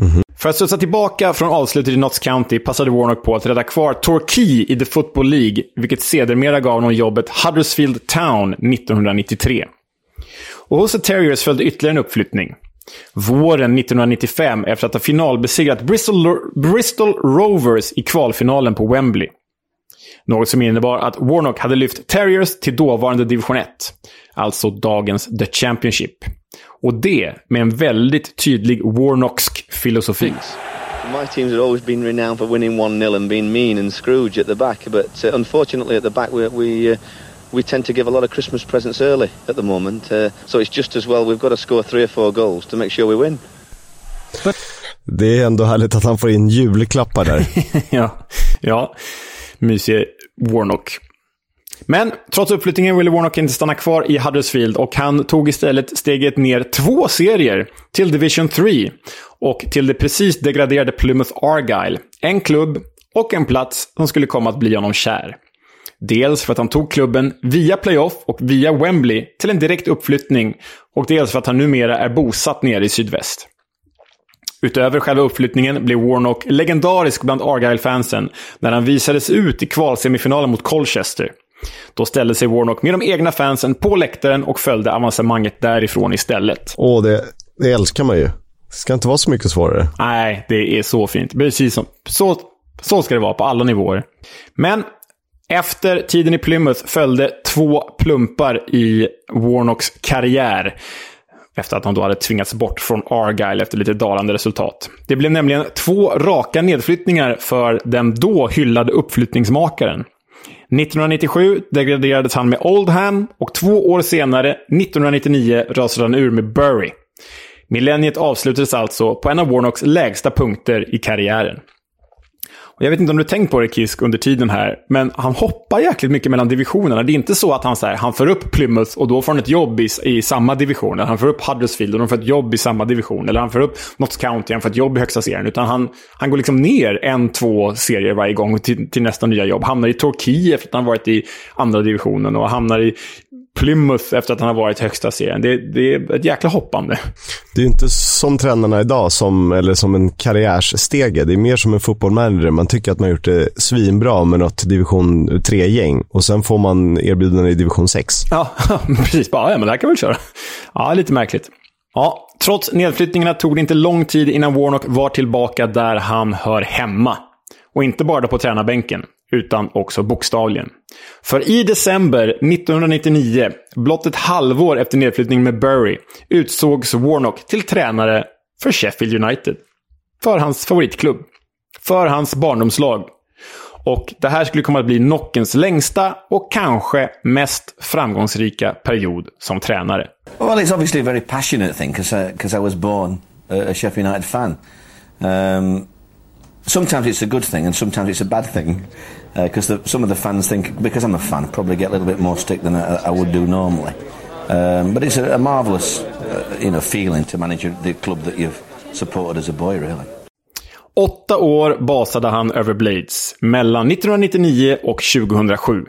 Mm -hmm. För att studsa tillbaka från avslutet i Notts County passade Warnock på att rädda kvar Torquay i The Football League, vilket sedermera gav honom jobbet Huddersfield Town 1993. Och hos The Terriers följde ytterligare en uppflyttning. Våren 1995 efter att ha finalbesegrat Bristol, Bristol Rovers i kvalfinalen på Wembley. Något som innebar att Warnock hade lyft Terriers till dåvarande division 1. Alltså dagens The Championship. Och det med en väldigt tydlig Warnocksk filosofi. My teams have always been renowned for winning 1-0 and being mean and Scrooge at the back, but uh, unfortunately at the back we, we, uh, we tend to give a lot of Christmas presents early at the moment. Uh, so it's just as well we've got to score three or four goals to make sure we win. But... Det är ändå härligt att han får in julklappar där. ja, ja, mysig Warnock. Men trots uppflyttningen ville Warnock inte stanna kvar i Huddersfield och han tog istället steget ner två serier till Division 3 och till det precis degraderade Plymouth Argyle. En klubb och en plats som skulle komma att bli honom kär. Dels för att han tog klubben via playoff och via Wembley till en direkt uppflyttning och dels för att han numera är bosatt nere i sydväst. Utöver själva uppflyttningen blev Warnock legendarisk bland Argyle-fansen när han visades ut i kvalsemifinalen mot Colchester. Då ställde sig Warnock med de egna fansen på läktaren och följde avancemanget därifrån istället. Åh, det, det älskar man ju. Det ska inte vara så mycket svårare. Nej, det är så fint. Precis som, så, så ska det vara på alla nivåer. Men efter tiden i Plymouth följde två plumpar i Warnocks karriär. Efter att han då hade tvingats bort från Argyle efter lite dalande resultat. Det blev nämligen två raka nedflyttningar för den då hyllade uppflyttningsmakaren. 1997 degraderades han med Oldham och två år senare, 1999, rasade han ur med Bury. Millenniet avslutades alltså på en av Warnocks lägsta punkter i karriären. Jag vet inte om du tänkt på det Kisk under tiden här, men han hoppar jäkligt mycket mellan divisionerna. Det är inte så att han, så här, han för upp Plymouth och då får han ett jobb i, i samma division. Eller han får upp Huddersfield och de får ett jobb i samma division. Eller han får upp Notts County och han får ett jobb i högsta serien. Utan han, han går liksom ner en, två serier varje gång till, till nästa nya jobb. Hamnar i Torquay efter att han varit i andra divisionen och hamnar i Plymouth efter att han har varit högsta serien. Det, det, är ett jäkla hoppande. Det är inte som tränarna idag, som, eller som en karriärsstege. Det är mer som en fotbollmanager. Man tycker att man har gjort det svinbra med något division 3-gäng och sen får man erbjudande i division 6. Ja, precis. Bara, ja, men det här kan vi väl köra. Ja, lite märkligt. Ja, trots nedflyttningarna tog det inte lång tid innan Warnock var tillbaka där han hör hemma. Och inte bara på tränarbänken utan också bokstavligen. För i december 1999, blott ett halvår efter nedflyttningen med Bury, utsågs Warnock till tränare för Sheffield United. För hans favoritklubb. För hans barndomslag. Och det här skulle komma att bli Nockens längsta och kanske mest framgångsrika period som tränare. Well, it's obviously a very passionate thing because uh, I was born a Sheffield United fan. Um, sometimes it's a good thing and sometimes it's a bad thing because uh, some of the fans think because I'm a fan probably get a little bit more stick than I, I would do normally. Um, but it's a, a marvelous, uh, you know, feeling to manage the club that you've supported as a boy really. Åtta år basade han över Blades mellan 1999 och 2007.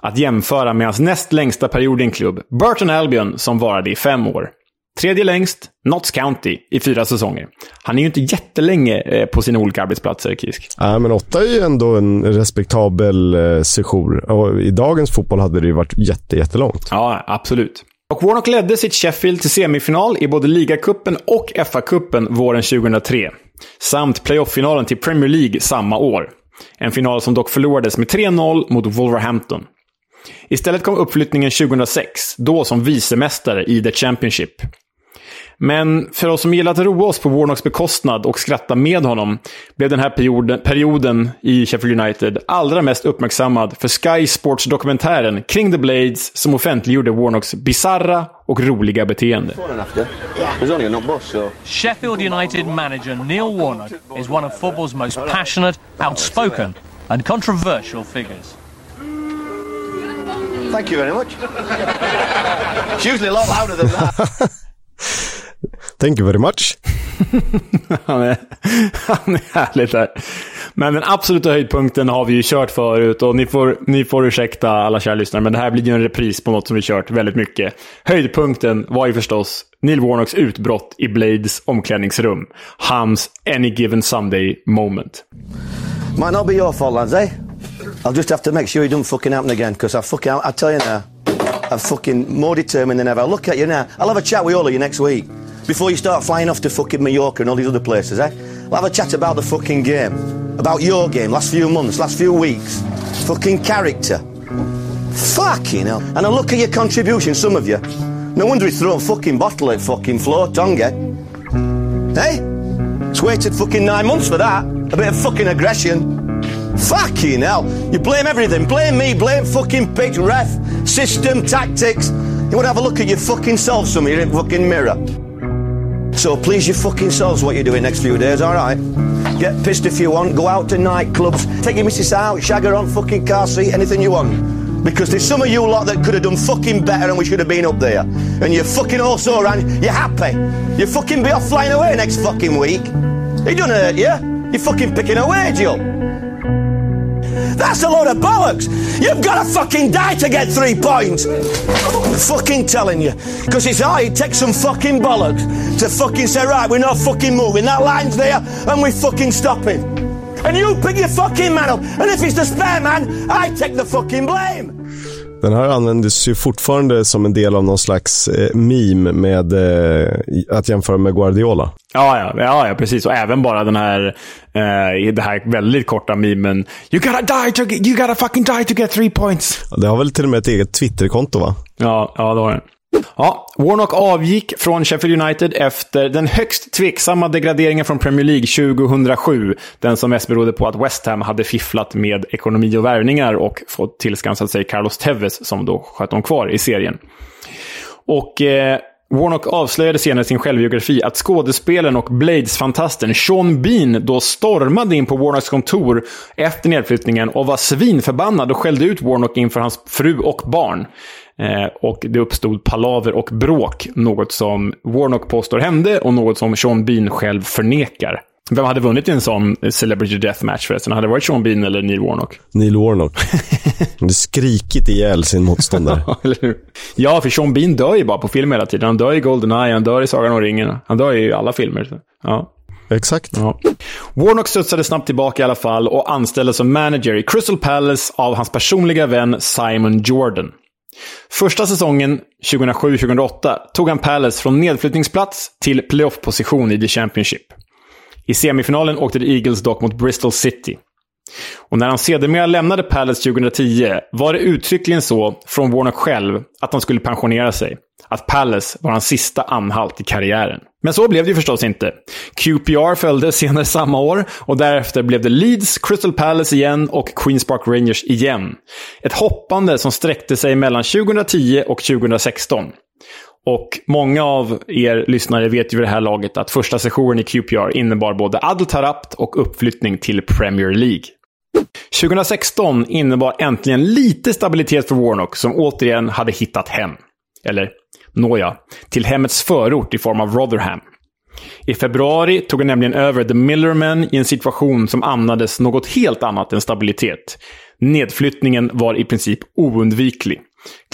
Att jämföra med hans näst längsta period i en klubb, Burton Albion, som varade i fem år. Tredje längst, Notts County i fyra säsonger. Han är ju inte jättelänge eh, på sina olika arbetsplatser, Kisk. Nej, men åtta är ju ändå en respektabel eh, sejour. Och I dagens fotboll hade det ju varit jätte, jättelångt. Ja, absolut. Och Warnock ledde sitt Sheffield till semifinal i både ligacupen och FA-cupen våren 2003. Samt playoff-finalen till Premier League samma år. En final som dock förlorades med 3-0 mot Wolverhampton. Istället kom uppflyttningen 2006, då som vicemästare i The Championship. Men för oss som gillar att roa oss på Warnocks bekostnad och skratta med honom blev den här perioden, perioden i Sheffield United allra mest uppmärksammad för Sky Sports-dokumentären kring The Blades som offentliggjorde Warnocks bizarra och roliga beteende. Sheffield United manager Neil Warnock is one of football's most passionate, outspoken and controversial figures. Thank you very much. it's usually a lot louder than that. Thank you very much. han, är, han är härlig där. Men den absoluta höjdpunkten har vi ju kört förut och ni får, ni får ursäkta alla kära lyssnare, men det här blir ju en repris på något som vi kört väldigt mycket. Höjdpunkten var ju förstås Neil Warnocks utbrott i Blades omklädningsrum. Hans Any Given Sunday moment. Might not be your fault, lads, eh? I'll just have to make sure it don't fucking happen again, because I fucking, I tell you now, I'm fucking more determined than ever. I'll look at you now. I'll have a chat with all of you next week. Before you start flying off to fucking Mallorca and all these other places, eh? We'll have a chat about the fucking game. About your game, last few months, last few weeks. Fucking character. Fucking hell. And I look at your contribution, some of you. No wonder he threw a fucking bottle at fucking floor, Tonga. Hey? It's waited fucking nine months for that. A bit of fucking aggression. Fucking hell. You blame everything. Blame me, blame fucking pitch, ref, system, tactics. You want to have a look at your fucking self, some in fucking mirror. So please your fucking selves what you're doing next few days, alright? Get pissed if you want, go out to nightclubs, take your missus out, shag her on fucking car seat, anything you want. Because there's some of you lot that could have done fucking better and we should have been up there. And you're fucking also around, you're happy. You fucking be off flying away next fucking week. It don't hurt you. You're fucking picking a wage, you. That's a load of bollocks. You've got to fucking die to get three points. I'm fucking telling you. Because it's hard, it takes some fucking bollocks to fucking say, right, we're not fucking moving. That line's there and we fucking stopping. And you pick your fucking man up. And if it's the spare man, I take the fucking blame. Den här användes ju fortfarande som en del av någon slags eh, meme med eh, att jämföra med Guardiola. Ja, ja, ja, ja, precis. Och även bara den här, eh, det här väldigt korta memen. You gotta die to you gotta fucking die to get three points. Det har väl till och med ett eget Twitterkonto va? Ja, ja det har det. Ja, Warnock avgick från Sheffield United efter den högst tveksamma degraderingen från Premier League 2007. Den som mest berodde på att West Ham hade fifflat med ekonomi och värvningar och fått tillskansat sig Carlos Tevez som då sköt dem kvar i serien. Och eh, Warnock avslöjade senare sin självbiografi att skådespelaren och Blades-fantasten Sean Bean då stormade in på Warnocks kontor efter nedflyttningen och var svinförbannad och skällde ut Warnock inför hans fru och barn. Eh, och det uppstod palaver och bråk, något som Warnock påstår hände och något som Sean Bean själv förnekar. Vem hade vunnit i en sån Celebrity Death Match förresten? Hade det varit Sean Bean eller Neil Warnock? Neil Warnock. Han skrikit ihjäl sin motståndare. ja, för Sean Bean dör ju bara på film hela tiden. Han dör i Goldeneye, han dör i Sagan om ringen. Han dör i alla filmer. Ja. Exakt. Ja. Warnock studsade snabbt tillbaka i alla fall och anställdes som manager i Crystal Palace av hans personliga vän Simon Jordan. Första säsongen, 2007-2008, tog han Palace från nedflyttningsplats till playoff-position i The Championship. I semifinalen åkte The Eagles dock mot Bristol City. Och när han sedermera lämnade Palace 2010 var det uttryckligen så, från Warnock själv, att han skulle pensionera sig. Att Palace var hans sista anhalt i karriären. Men så blev det ju förstås inte. QPR följde senare samma år och därefter blev det Leeds, Crystal Palace igen och Queens Park Rangers igen. Ett hoppande som sträckte sig mellan 2010 och 2016. Och många av er lyssnare vet ju vid det här laget att första sessionen i QPR innebar både Adel Tarapt och uppflyttning till Premier League. 2016 innebar äntligen lite stabilitet för Warnock som återigen hade hittat hem. Eller, nåja, till hemmets förort i form av Rotherham. I februari tog han nämligen över The Millerman i en situation som andades något helt annat än stabilitet. Nedflyttningen var i princip oundviklig.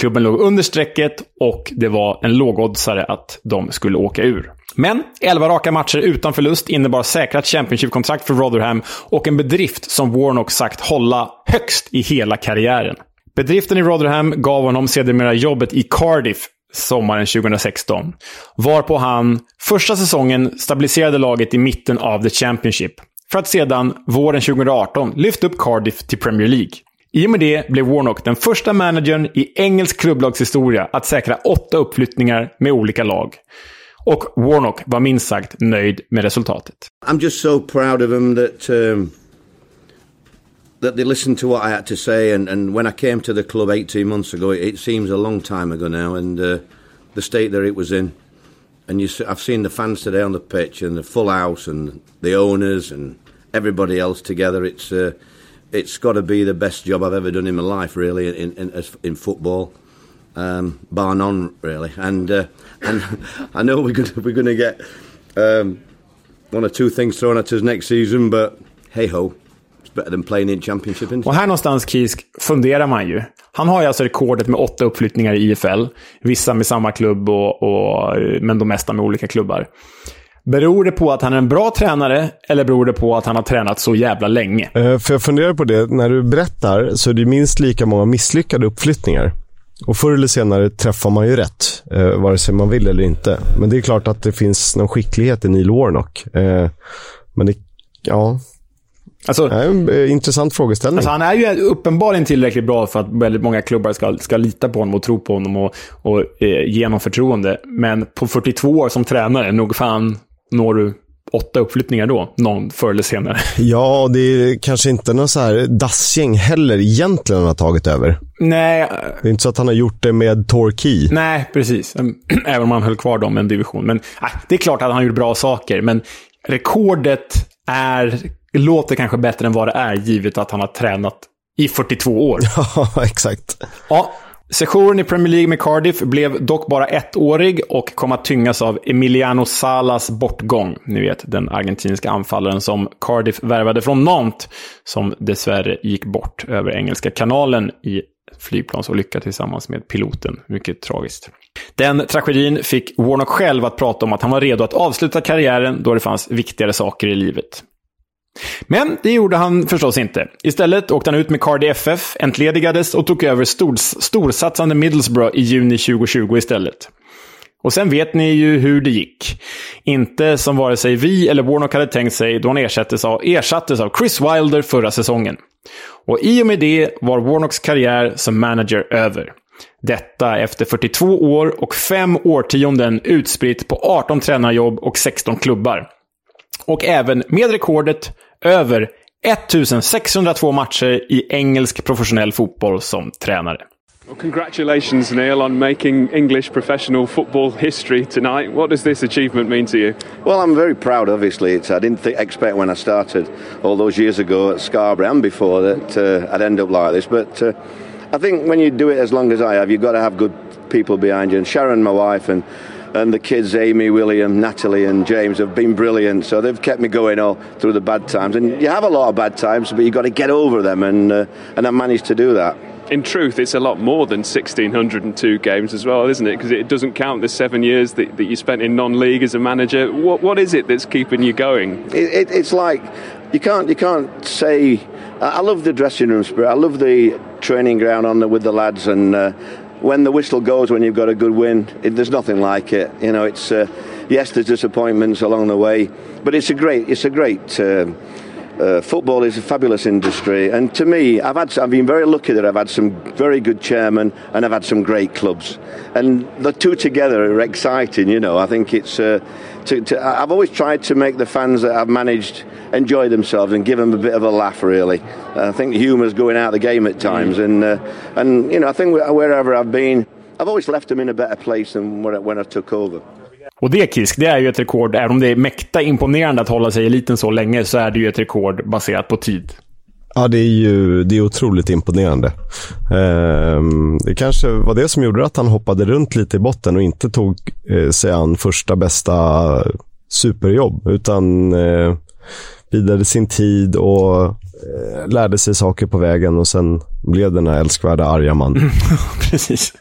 Klubben låg under strecket och det var en lågoddsare att de skulle åka ur. Men 11 raka matcher utan förlust innebar säkrat Championship-kontrakt för Rotherham och en bedrift som Warnock sagt hålla högst i hela karriären. Bedriften i Rotherham gav honom sedermera jobbet i Cardiff sommaren 2016. Varpå han första säsongen stabiliserade laget i mitten av the Championship. För att sedan, våren 2018, lyfta upp Cardiff till Premier League. I och med det blev Warnock den första managern i engelsk klubblagshistoria att säkra åtta uppflyttningar med olika lag. Och Warnock var minst sagt nöjd med resultatet. I'm just so proud of him that um, that they listened to what I had to say and, and when I came to the club 18 months ago it, it seems a long time ago now and uh, the state that it was in and you, I've seen the fans today on the pitch and the full house and the owners and everybody else together. It's uh, it's got to be the best job I've ever done in my life, really, in in, in football, um, bar none, really. And uh, and I know we're going we're going to get um, one or two things thrown at us next season, but hey ho. Och här någonstans, Kisk, funderar man ju. Han har ju alltså rekordet med åtta uppflyttningar i IFL. Vissa med samma klubb, och, och, men de mesta med olika klubbar. Beror det på att han är en bra tränare eller beror det på att han har tränat så jävla länge? Uh, för jag funderar på det, när du berättar så är det minst lika många misslyckade uppflyttningar. Och förr eller senare träffar man ju rätt, uh, vare sig man vill eller inte. Men det är klart att det finns någon skicklighet i Neil Warnock. Uh, men det, ja, Alltså, det är en eh, intressant frågeställning. Alltså han är ju uppenbarligen tillräckligt bra för att väldigt många klubbar ska, ska lita på honom och tro på honom och, och eh, ge honom förtroende. Men på 42 år som tränare, nog fan når du åtta uppflyttningar då, någon förr eller senare. Ja, det är kanske inte någon så här dassgäng heller egentligen han har tagit över. Nej. Det är inte så att han har gjort det med Torquay. Nej, precis. Även om han höll kvar dem en division. Men nej, det är klart att han har gjort bra saker, men rekordet är låter kanske bättre än vad det är, givet att han har tränat i 42 år. Ja, exakt. Ja, Sessionen i Premier League med Cardiff blev dock bara ettårig och kom att tyngas av Emiliano Salas bortgång. Ni vet, den argentinska anfallaren som Cardiff värvade från Nantes, som dessvärre gick bort över Engelska kanalen i flygplansolycka tillsammans med piloten. Mycket tragiskt. Den tragedin fick Warnock själv att prata om att han var redo att avsluta karriären då det fanns viktigare saker i livet. Men det gjorde han förstås inte. Istället åkte han ut med Cardi FF, entledigades och tog över stors storsatsande Middlesbrough i juni 2020 istället. Och sen vet ni ju hur det gick. Inte som vare sig vi eller Warnock hade tänkt sig då han ersattes av, ersattes av Chris Wilder förra säsongen. Och i och med det var Warnocks karriär som manager över. Detta efter 42 år och fem årtionden utspritt på 18 tränarjobb och 16 klubbar. Och även med rekordet över 1602 matcher i engelsk professionell fotboll som tränare. Well, congratulations, Neil, on making English professional football history tonight. What does this achievement mean to you? Well, I'm very proud, obviously. It's, I didn't th- expect when I started all those years ago at Scarborough and before that uh, I'd end up like this. But uh, I think when you do it as long as I have, you've got to have good people behind you. And Sharon, my wife, and and the kids, Amy, William, Natalie, and James, have been brilliant. So they've kept me going all through the bad times. And you have a lot of bad times, but you've got to get over them, and uh, and I managed to do that. In truth, it's a lot more than 1,602 games as well, isn't it? Because it doesn't count the seven years that, that you spent in non-league as a manager. What what is it that's keeping you going? It, it, it's like you can't you can't say. I love the dressing room spirit. I love the training ground on the, with the lads and. Uh, when the whistle goes when you've got a good win, it, there's nothing like it. You know, it's uh, yes, there's disappointments along the way, but it's a great, it's a great. Uh, uh, football is a fabulous industry, and to me, I've had, I've been very lucky that I've had some very good chairmen and I've had some great clubs, and the two together are exciting. You know, I think it's. Uh, to, to, I've always tried to make the fans that I've managed enjoy themselves and give them a bit of a laugh. Really, I think humour's going out of the game at times, mm. and uh, and you know I think wherever I've been, I've always left them in a better place than when I, when I took over. Och det, Kisk, det är ju ett rekord. Även om det är mäkta imponerande att hålla sig i eliten så länge, så är det ju ett rekord baserat på tid. Ja, det är ju det är otroligt imponerande. Eh, det kanske var det som gjorde att han hoppade runt lite i botten och inte tog eh, sig an första bästa superjobb, utan eh, bidade sin tid och eh, lärde sig saker på vägen och sen blev den här älskvärda arga mannen. Precis.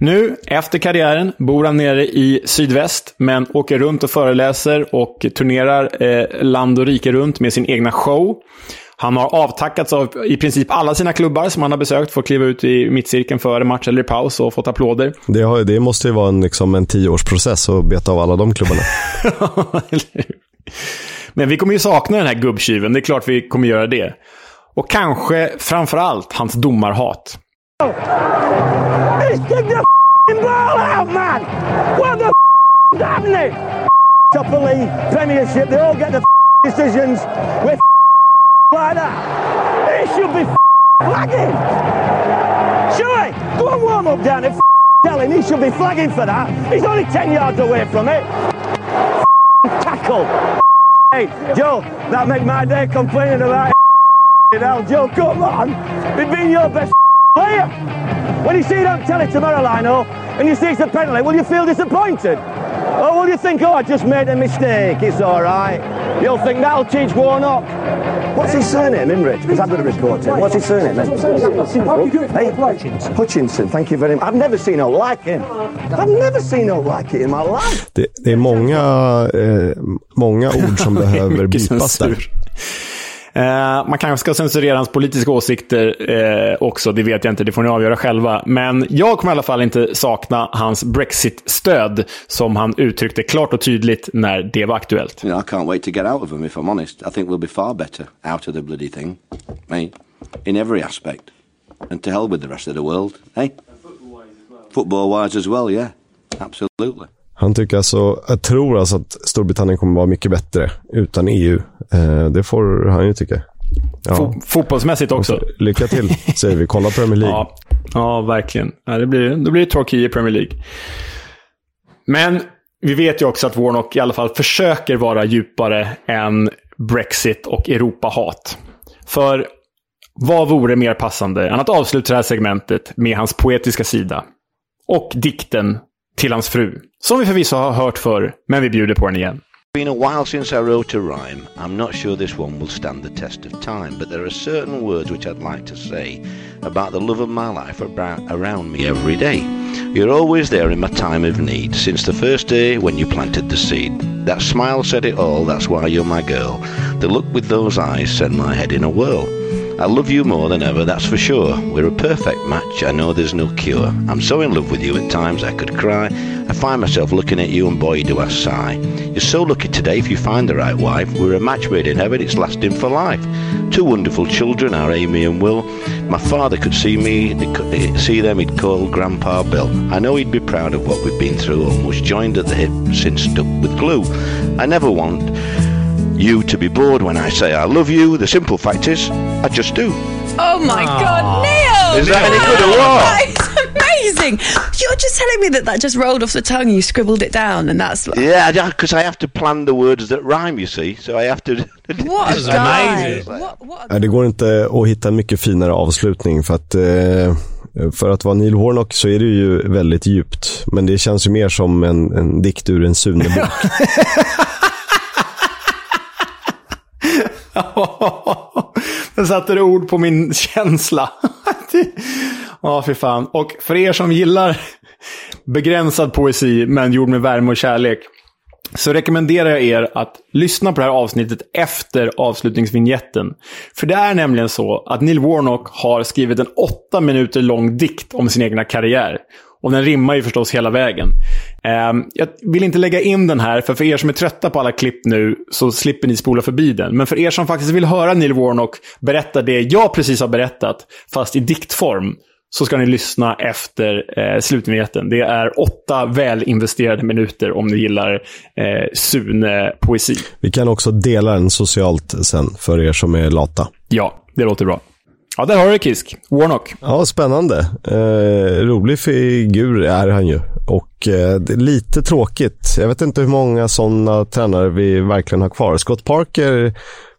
Nu, efter karriären, bor han nere i sydväst, men åker runt och föreläser och turnerar eh, land och rike runt med sin egna show. Han har avtackats av i princip alla sina klubbar som han har besökt för att kliva ut i mittcirkeln före match eller i paus och fått applåder. Det, har, det måste ju vara en, liksom en tioårsprocess att beta av alla de klubbarna. Men vi kommer ju sakna den här gubbtjuven, det är klart vi kommer göra det. Och kanske framför allt hans domarhat. Stick the ball out, man! What the haven't they? Top of league, Premiership, they all get the decisions with like that. He should be flagging. Sure, go and warm up down at tell him he should be flagging for that. He's only 10 yards away from it. Tackle. Hey, Joe, that make my day complaining about it. Now, Joe, come on. He's been your best player. When you see it on telly tomorrow, Lino, and you see it's a penalty, will you feel disappointed? Or will you think, oh, I just made a mistake, it's all right? You'll think that'll teach Warnock. What's his surname, Imrich? Because I've got to report him. What's his surname? Hey, Hutchinson. Hutchinson, thank you very much. I've never seen no like him. I've never seen no like it in my life. Det, det är många, eh, många ord som behöver bipas där. Eh, man kanske ska censurera hans politiska åsikter eh, också, det vet jag inte, det får ni avgöra själva. Men jag kommer i alla fall inte sakna hans Brexit-stöd, som han uttryckte klart och tydligt när det var aktuellt. You know, I can't wait to get out of them if I'm honest. I think we'll be far better out of the bloody thing. Hey? in every aspect. And to hell with the rest of the world, eh? Football-wise as well, yeah. Absolutely. Han tycker alltså, jag tror alltså att Storbritannien kommer vara mycket bättre utan EU. Eh, det får han ju tycka. Ja. Fotbollsmässigt också. Lycka till, säger vi. Kolla Premier League. Ja, ja verkligen. Ja, det blir, då blir det Torquay i Premier League. Men vi vet ju också att Warnock i alla fall försöker vara djupare än Brexit och Europahat. För vad vore mer passande än att avsluta det här segmentet med hans poetiska sida? Och dikten till hans fru. Som vi förvisso har hört förr, men vi bjuder på den igen. been a while since I wrote a rhyme. I'm not sure this one will stand the test of time, but there are certain words which I'd like to say about the love of my life around me every day. You're always there in my time of need, since the first day when you planted the seed. That smile said it all, that's why you're my girl. The look with those eyes sent my head in a whirl. I love you more than ever, that's for sure. We're a perfect match, I know there's no cure. I'm so in love with you at times I could cry. I find myself looking at you and boy do I sigh. You're so lucky today if you find the right wife. We're a match made in heaven, it's lasting for life. Two wonderful children, our Amy and Will. My father could see me, eh, see them, he'd call Grandpa Bill. I know he'd be proud of what we've been through, almost joined at the hip since stuck with glue. I never want you to be bored when I say I love you. The simple fact is, I just do. Oh my Aww. God, Neil! Is that any good or what? It's amazing. You're just telling me that that just rolled off the tongue. You scribbled it down, and that's like... yeah, because I have to plan the words that rhyme. You see, so I have to. What a guy! What, what a... Det går inte att hitta mycket finare avslutning för att eh... För att vara Neil Warnock så är det ju väldigt djupt. Men det känns ju mer som en, en dikt ur en Sune-bok. Den satte du ord på min känsla. Ja, fy fan. Och för er som gillar begränsad poesi, men gjord med värme och kärlek, så rekommenderar jag er att lyssna på det här avsnittet efter avslutningsvinjetten. För det är nämligen så att Neil Warnock har skrivit en åtta minuter lång dikt om sin egna karriär. Och den rimmar ju förstås hela vägen. Um, jag vill inte lägga in den här, för för er som är trötta på alla klipp nu så slipper ni spola förbi den. Men för er som faktiskt vill höra Neil Warnock berätta det jag precis har berättat, fast i diktform, så ska ni lyssna efter eh, slutnyheten. Det är åtta välinvesterade minuter om ni gillar eh, Sune-poesi. Vi kan också dela den socialt sen, för er som är lata. Ja, det låter bra. Ja, där har du Kisk. Warnock. Ja, spännande. Eh, rolig figur är han ju. Och eh, lite tråkigt. Jag vet inte hur många sådana tränare vi verkligen har kvar. Scott Parker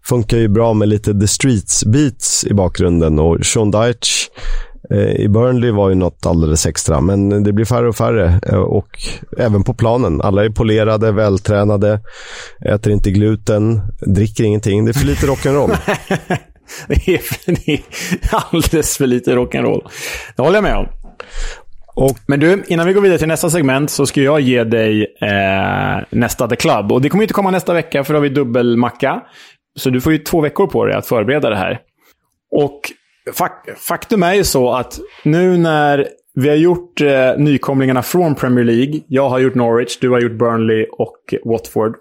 funkar ju bra med lite The Streets beats i bakgrunden och Sean Dyche eh, i Burnley var ju något alldeles extra, men det blir färre och färre. Eh, och även på planen. Alla är polerade, vältränade, äter inte gluten, dricker ingenting. Det är för lite rock'n'roll. det, är, det är alldeles för lite rock'n'roll. Det håller jag med om. Och, men du, innan vi går vidare till nästa segment så ska jag ge dig eh, nästa The Club. Och det kommer inte komma nästa vecka för då har vi dubbelmacka. Så du får ju två veckor på dig att förbereda det här. Och fak faktum är ju så att nu när vi har gjort eh, nykomlingarna från Premier League. Jag har gjort Norwich, du har gjort Burnley och Watford.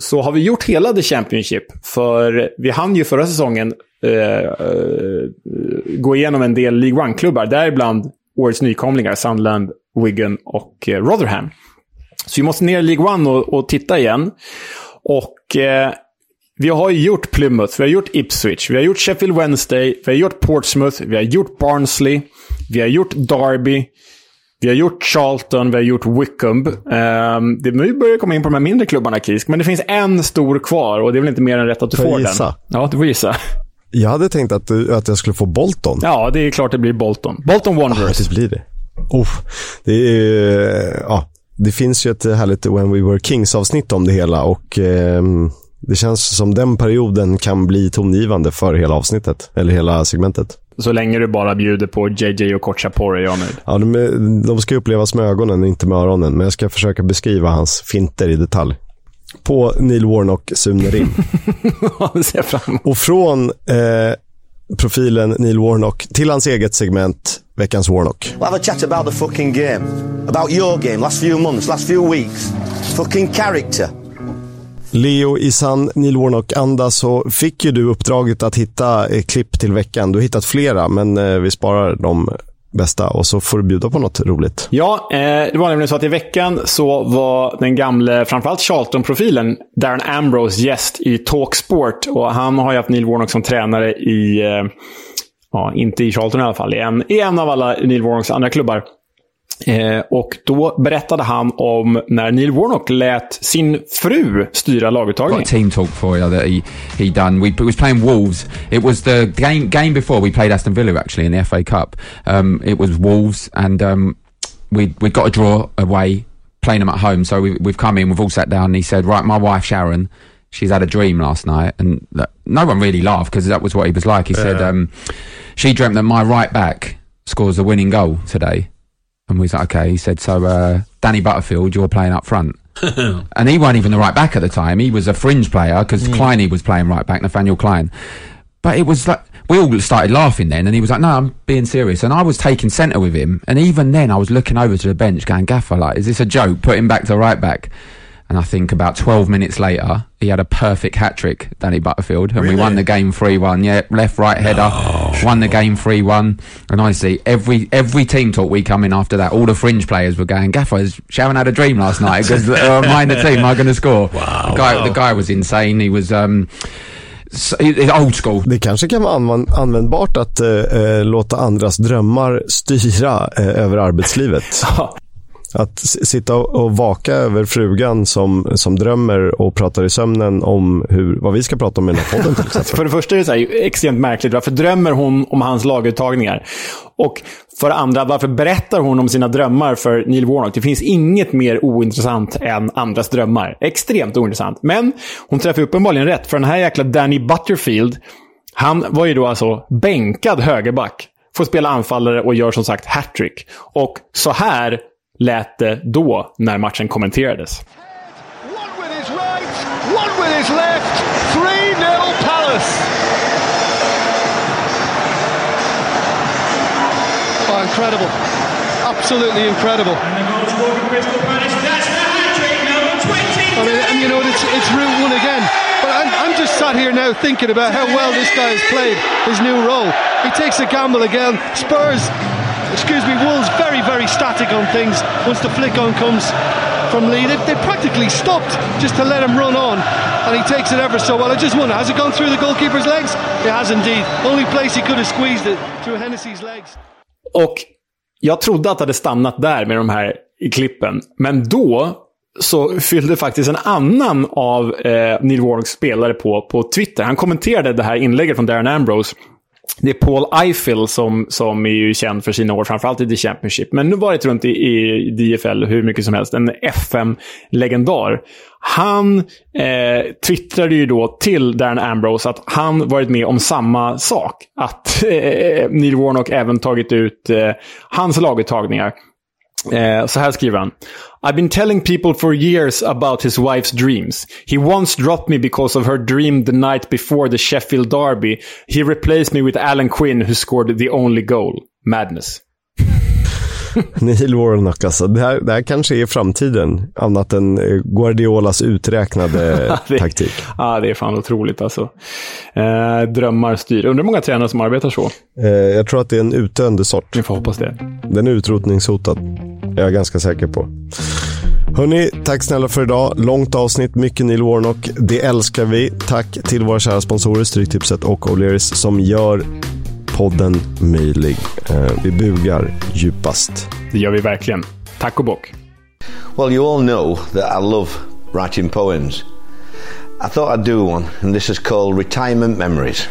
Så har vi gjort hela The Championship. För vi hann ju förra säsongen eh, eh, gå igenom en del League One-klubbar. Däribland årets nykomlingar, Sunderland, Wigan och eh, Rotherham. Så vi måste ner i League One och, och titta igen. Och eh, vi har gjort Plymouth, vi har gjort Ipswich, vi har gjort Sheffield Wednesday, vi har gjort Portsmouth, vi har gjort Barnsley, vi har gjort Derby, vi har gjort Charlton, vi har gjort Wickham. Um, det nu börjar komma in på de här mindre klubbarna, Kisk. Men det finns en stor kvar och det är väl inte mer än rätt att du får, får gissa? den. Ja, du får gissa. Jag hade tänkt att, att jag skulle få Bolton. Ja, det är klart det blir Bolton. Bolton Wanderers. Ah, det blir det. Oh, det, är, ja, det finns ju ett härligt When We Were Kings-avsnitt om det hela och eh, det känns som den perioden kan bli tongivande för hela avsnittet, eller hela segmentet. Så länge du bara bjuder på JJ och Kochapor är jag nöjd. Ja, de, de ska upplevas med ögonen, inte med öronen. Men jag ska försöka beskriva hans finter i detalj. På Neil Warnock Sune Rim. Och från eh, profilen Neil Warnock till hans eget segment Veckans Warnock. We'll have a chat about the fucking game. About your game, last few months, last few weeks. Fucking character. Leo, i sann Neil Warnock-anda så fick ju du uppdraget att hitta eh, klipp till veckan. Du har hittat flera, men eh, vi sparar de bästa och så får du bjuda på något roligt. Ja, eh, det var nämligen så att i veckan så var den gamle, framförallt Charlton-profilen, Darren Ambrose gäst i Talksport. Och han har ju haft Neil Warnock som tränare i, eh, ja, inte i Charlton i alla fall, i en, i en av alla Neil Warnocks andra klubbar. Eh, och då berättade han om när Neil Warnock lät sin fru styra laguttagningen. team talk for you that he, he done. We was playing Wolves. It was the game game before we played Aston Villa actually in the FA Cup. Um, it was Wolves and um, we we got a draw away playing them at home. So we, we've come in, we've all sat down and he said, right, my wife Sharon, she's had a dream last night. And no one really laughed because that was what he was like. He yeah. said, um, she dreamt that my right back scores the winning goal today. And we was like, okay. He said, so uh, Danny Butterfield, you're playing up front. and he wasn't even the right back at the time. He was a fringe player because mm. Kleiny was playing right back, Nathaniel Klein. But it was like, we all started laughing then, and he was like, no, I'm being serious. And I was taking centre with him. And even then, I was looking over to the bench going, Gaffer, like, is this a joke? Put him back to right back. And I think about 12 minutes later, he had a perfect hat trick, Danny Butterfield, and really? we won the game 3 1. Yeah, left, right header, no. won the game 3 1. And honestly, every every team talk we come in after that, all the fringe players were going, Gaffer, Sharon had a dream last night because uh, mine the team are going to score. Wow, the, guy, wow. the guy was insane. He was. Um, old school. Det kanske kan vara användbart att äh, låta andras drömmar styra äh, över arbetslivet. Att sitta och vaka över frugan som, som drömmer och pratar i sömnen om hur, vad vi ska prata om i den här podden till exempel. för det första är det så här, extremt märkligt. Varför drömmer hon om hans laguttagningar? Och för det andra, varför berättar hon om sina drömmar för Neil Warnock? Det finns inget mer ointressant än andras drömmar. Extremt ointressant. Men hon träffar uppenbarligen rätt, för den här jäkla Danny Butterfield, han var ju då alltså bänkad högerback. Får spela anfallare och gör som sagt hattrick. Och så här lät det då när matchen kommenterades. Oh, incredible. Absolutely incredible. I mean, and you know, it's, it's Route 1 again. But I'm, I'm just sat here now thinking about how well this guy has played his new role. He takes a gamble again. Spurs excuse me, Wolves very, very static on things once the flick on comes from Lee. They, they practically stopped just to let him run on, and he takes it ever so well. I just wonder, has it gone through the goalkeeper's legs? It has indeed. Only place he could have squeezed it through Hennessy's legs. Och jag trodde att det hade stannat där med de här i klippen. Men då så fyllde faktiskt en annan av eh, Neil Warnocks spelare på, på Twitter. Han kommenterade det här inlägget från Darren Ambrose det är Paul Eiffel som, som är ju känd för sina år, framförallt i The Championship. Men nu varit runt i, i DFL hur mycket som helst. En FM-legendar. Han eh, twittrade ju då till Darren Ambrose att han varit med om samma sak. Att eh, Neil Warnock även tagit ut eh, hans laguttagningar. Eh, så här skriver han. I've been telling people for years about his wife's dreams. He once dropped me because of her dream the night before the Sheffield Derby. He replaced me with Alan Quinn who scored the only goal. Madness. Neil Warnock alltså. Det här, det här kanske är framtiden. Annat än eh, Guardiolas uträknade det, taktik. Ja, det är fan otroligt alltså. Eh, drömmar styr. Undrar hur många tränare som arbetar så? Eh, jag tror att det är en utdöende sort. Vi får hoppas det. Den är utrotningshotad. Jag är ganska säker på. Hörni, tack snälla för idag. Långt avsnitt, mycket Neil Warnock. Det älskar vi. Tack till våra kära sponsorer Stryktipset och O'Learys som gör podden möjlig. Eh, vi bugar djupast. Det gör vi verkligen. Tack och bock. Well, you all know that I love writing poems. I thought I'd do one, and this is called Retirement Memories.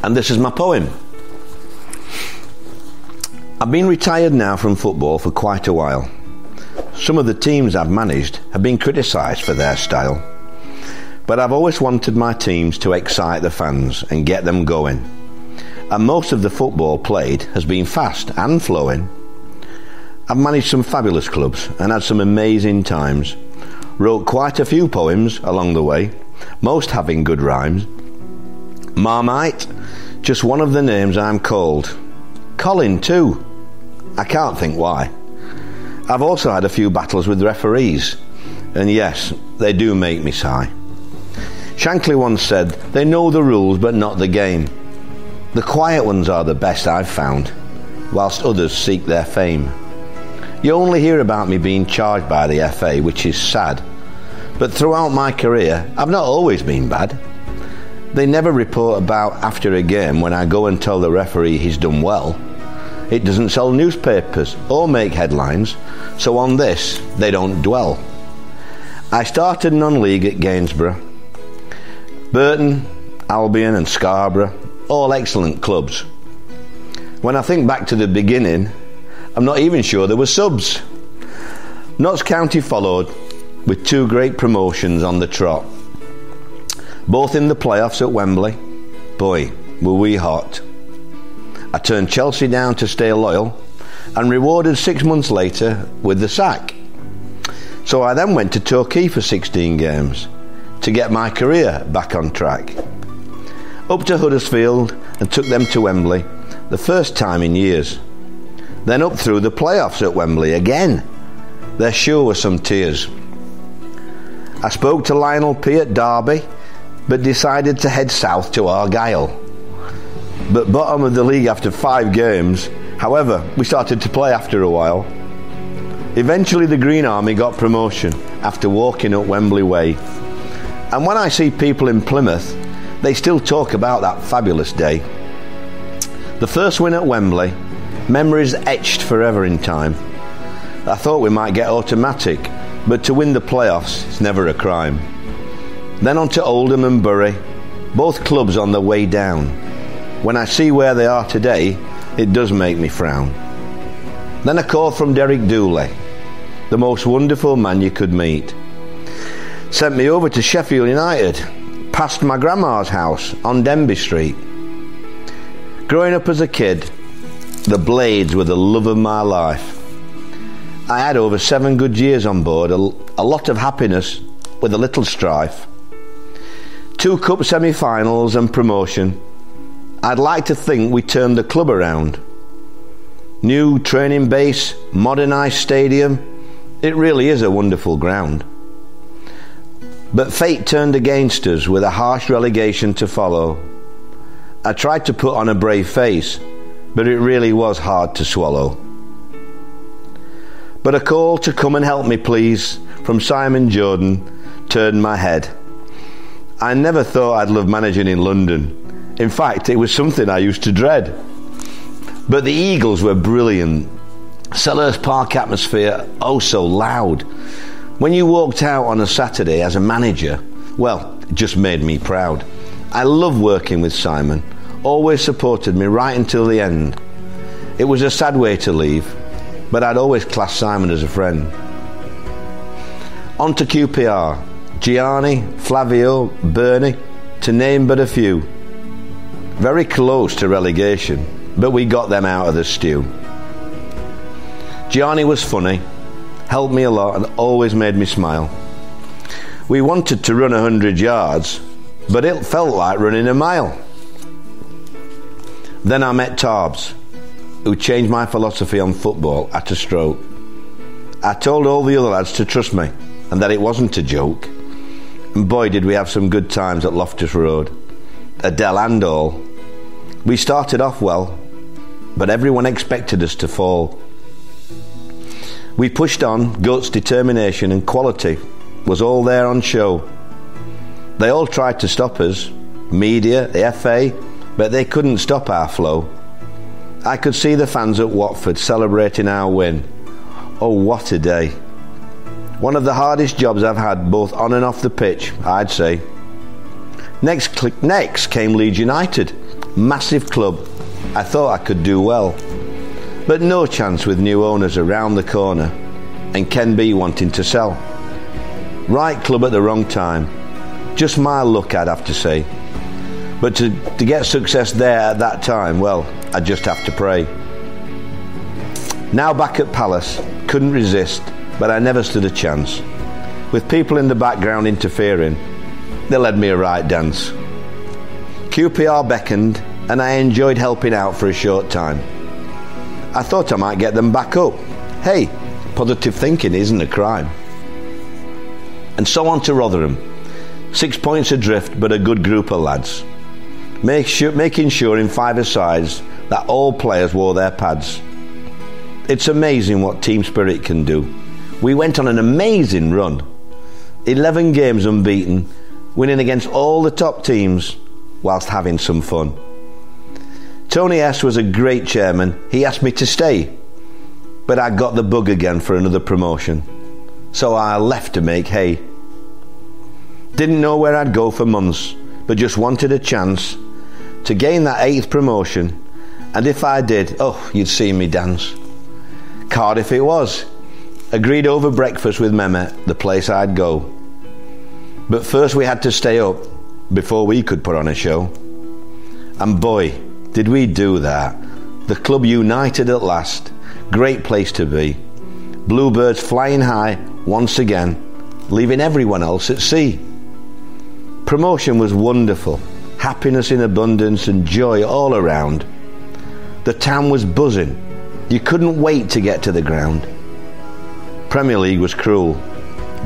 And this is my poem. I've been retired now from football for quite a while. Some of the teams I've managed have been criticised for their style. But I've always wanted my teams to excite the fans and get them going. And most of the football played has been fast and flowing. I've managed some fabulous clubs and had some amazing times. Wrote quite a few poems along the way, most having good rhymes. Marmite, just one of the names I'm called. Colin, too. I can't think why. I've also had a few battles with referees, and yes, they do make me sigh. Shankly once said, They know the rules but not the game. The quiet ones are the best I've found, whilst others seek their fame. You only hear about me being charged by the FA, which is sad. But throughout my career, I've not always been bad. They never report about after a game when I go and tell the referee he's done well. It doesn't sell newspapers or make headlines, so on this they don't dwell. I started non league at Gainsborough. Burton, Albion, and Scarborough, all excellent clubs. When I think back to the beginning, I'm not even sure there were subs. Notts County followed with two great promotions on the trot. Both in the playoffs at Wembley. Boy, were we hot. I turned Chelsea down to stay loyal and rewarded six months later with the sack. So I then went to Torquay for 16 games to get my career back on track. Up to Huddersfield and took them to Wembley, the first time in years. Then up through the playoffs at Wembley again. There sure were some tears. I spoke to Lionel P at Derby, but decided to head south to Argyle but bottom of the league after five games. However, we started to play after a while. Eventually, the Green Army got promotion after walking up Wembley Way. And when I see people in Plymouth, they still talk about that fabulous day. The first win at Wembley, memories etched forever in time. I thought we might get automatic, but to win the playoffs is never a crime. Then on to Oldham and Bury, both clubs on their way down when I see where they are today, it does make me frown. Then a call from Derek Dooley, the most wonderful man you could meet. Sent me over to Sheffield United, past my grandma's house on Denby Street. Growing up as a kid, the Blades were the love of my life. I had over seven good years on board, a, a lot of happiness with a little strife. Two cup semi finals and promotion I'd like to think we turned the club around. New training base, modernised stadium, it really is a wonderful ground. But fate turned against us with a harsh relegation to follow. I tried to put on a brave face, but it really was hard to swallow. But a call to come and help me, please, from Simon Jordan turned my head. I never thought I'd love managing in London in fact, it was something I used to dread. But the Eagles were brilliant. Sellers Park atmosphere, oh so loud. When you walked out on a Saturday as a manager, well, it just made me proud. I love working with Simon, always supported me right until the end. It was a sad way to leave, but I'd always class Simon as a friend. On to QPR, Gianni, Flavio, Bernie, to name but a few. Very close to relegation, but we got them out of the stew. Gianni was funny, helped me a lot, and always made me smile. We wanted to run 100 yards, but it felt like running a mile. Then I met Tarbs, who changed my philosophy on football at a stroke. I told all the other lads to trust me and that it wasn't a joke. And boy, did we have some good times at Loftus Road. Adele and all. We started off well, but everyone expected us to fall. We pushed on, guts, determination, and quality was all there on show. They all tried to stop us media, the FA, but they couldn't stop our flow. I could see the fans at Watford celebrating our win. Oh, what a day! One of the hardest jobs I've had, both on and off the pitch, I'd say. Next, next came Leeds United, massive club. I thought I could do well. But no chance with new owners around the corner and Ken B wanting to sell. Right club at the wrong time. Just my luck, I'd have to say. But to, to get success there at that time, well, I just have to pray. Now back at Palace, couldn't resist, but I never stood a chance. With people in the background interfering, they led me a right dance. QPR beckoned, and I enjoyed helping out for a short time. I thought I might get them back up. Hey, positive thinking isn't a crime. And so on to Rotherham. Six points adrift, but a good group of lads. Make sure, making sure in five sides that all players wore their pads. It's amazing what team spirit can do. We went on an amazing run. 11 games unbeaten, winning against all the top teams whilst having some fun. Tony S was a great chairman. He asked me to stay, but I got the bug again for another promotion. So I left to make hay. Didn't know where I'd go for months, but just wanted a chance to gain that eighth promotion. And if I did, oh, you'd see me dance. Cardiff it was. Agreed over breakfast with Mehmet, the place I'd go. But first we had to stay up before we could put on a show. And boy, did we do that? The club united at last. Great place to be. Bluebirds flying high once again, leaving everyone else at sea. Promotion was wonderful. Happiness in abundance and joy all around. The town was buzzing. You couldn't wait to get to the ground. Premier League was cruel.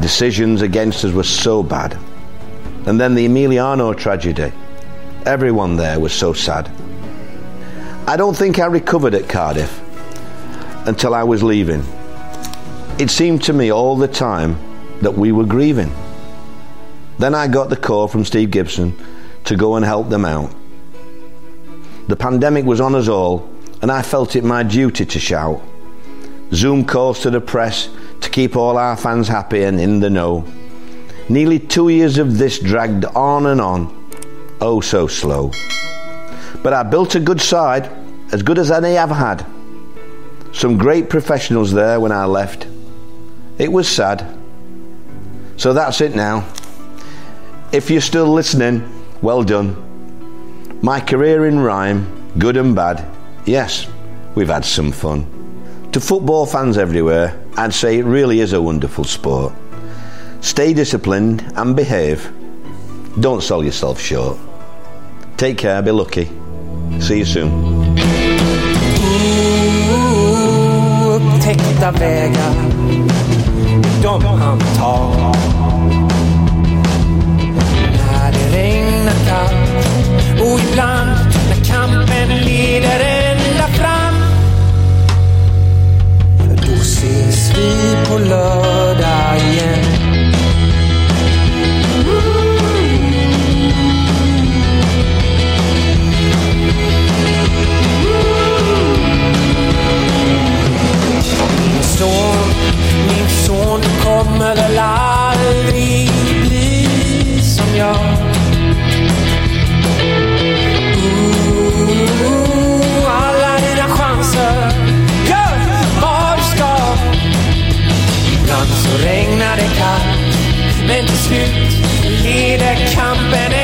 Decisions against us were so bad. And then the Emiliano tragedy. Everyone there was so sad. I don't think I recovered at Cardiff until I was leaving. It seemed to me all the time that we were grieving. Then I got the call from Steve Gibson to go and help them out. The pandemic was on us all, and I felt it my duty to shout. Zoom calls to the press to keep all our fans happy and in the know. Nearly two years of this dragged on and on, oh so slow. But I built a good side, as good as any I've had. Some great professionals there when I left. It was sad. So that's it now. If you're still listening, well done. My career in rhyme, good and bad, yes, we've had some fun. To football fans everywhere, I'd say it really is a wonderful sport. Stay disciplined and behave. Don't sell yourself short. Take care, be lucky. See you soon. upptäckta vägar de han tar. När det regnar kallt och ibland när kampen leder ända fram. Då ses vi på lördag väl aldrig bli som jag. Alla dina chanser, gör vad du ska. Ibland så regnar det kallt, men till slut leder kampen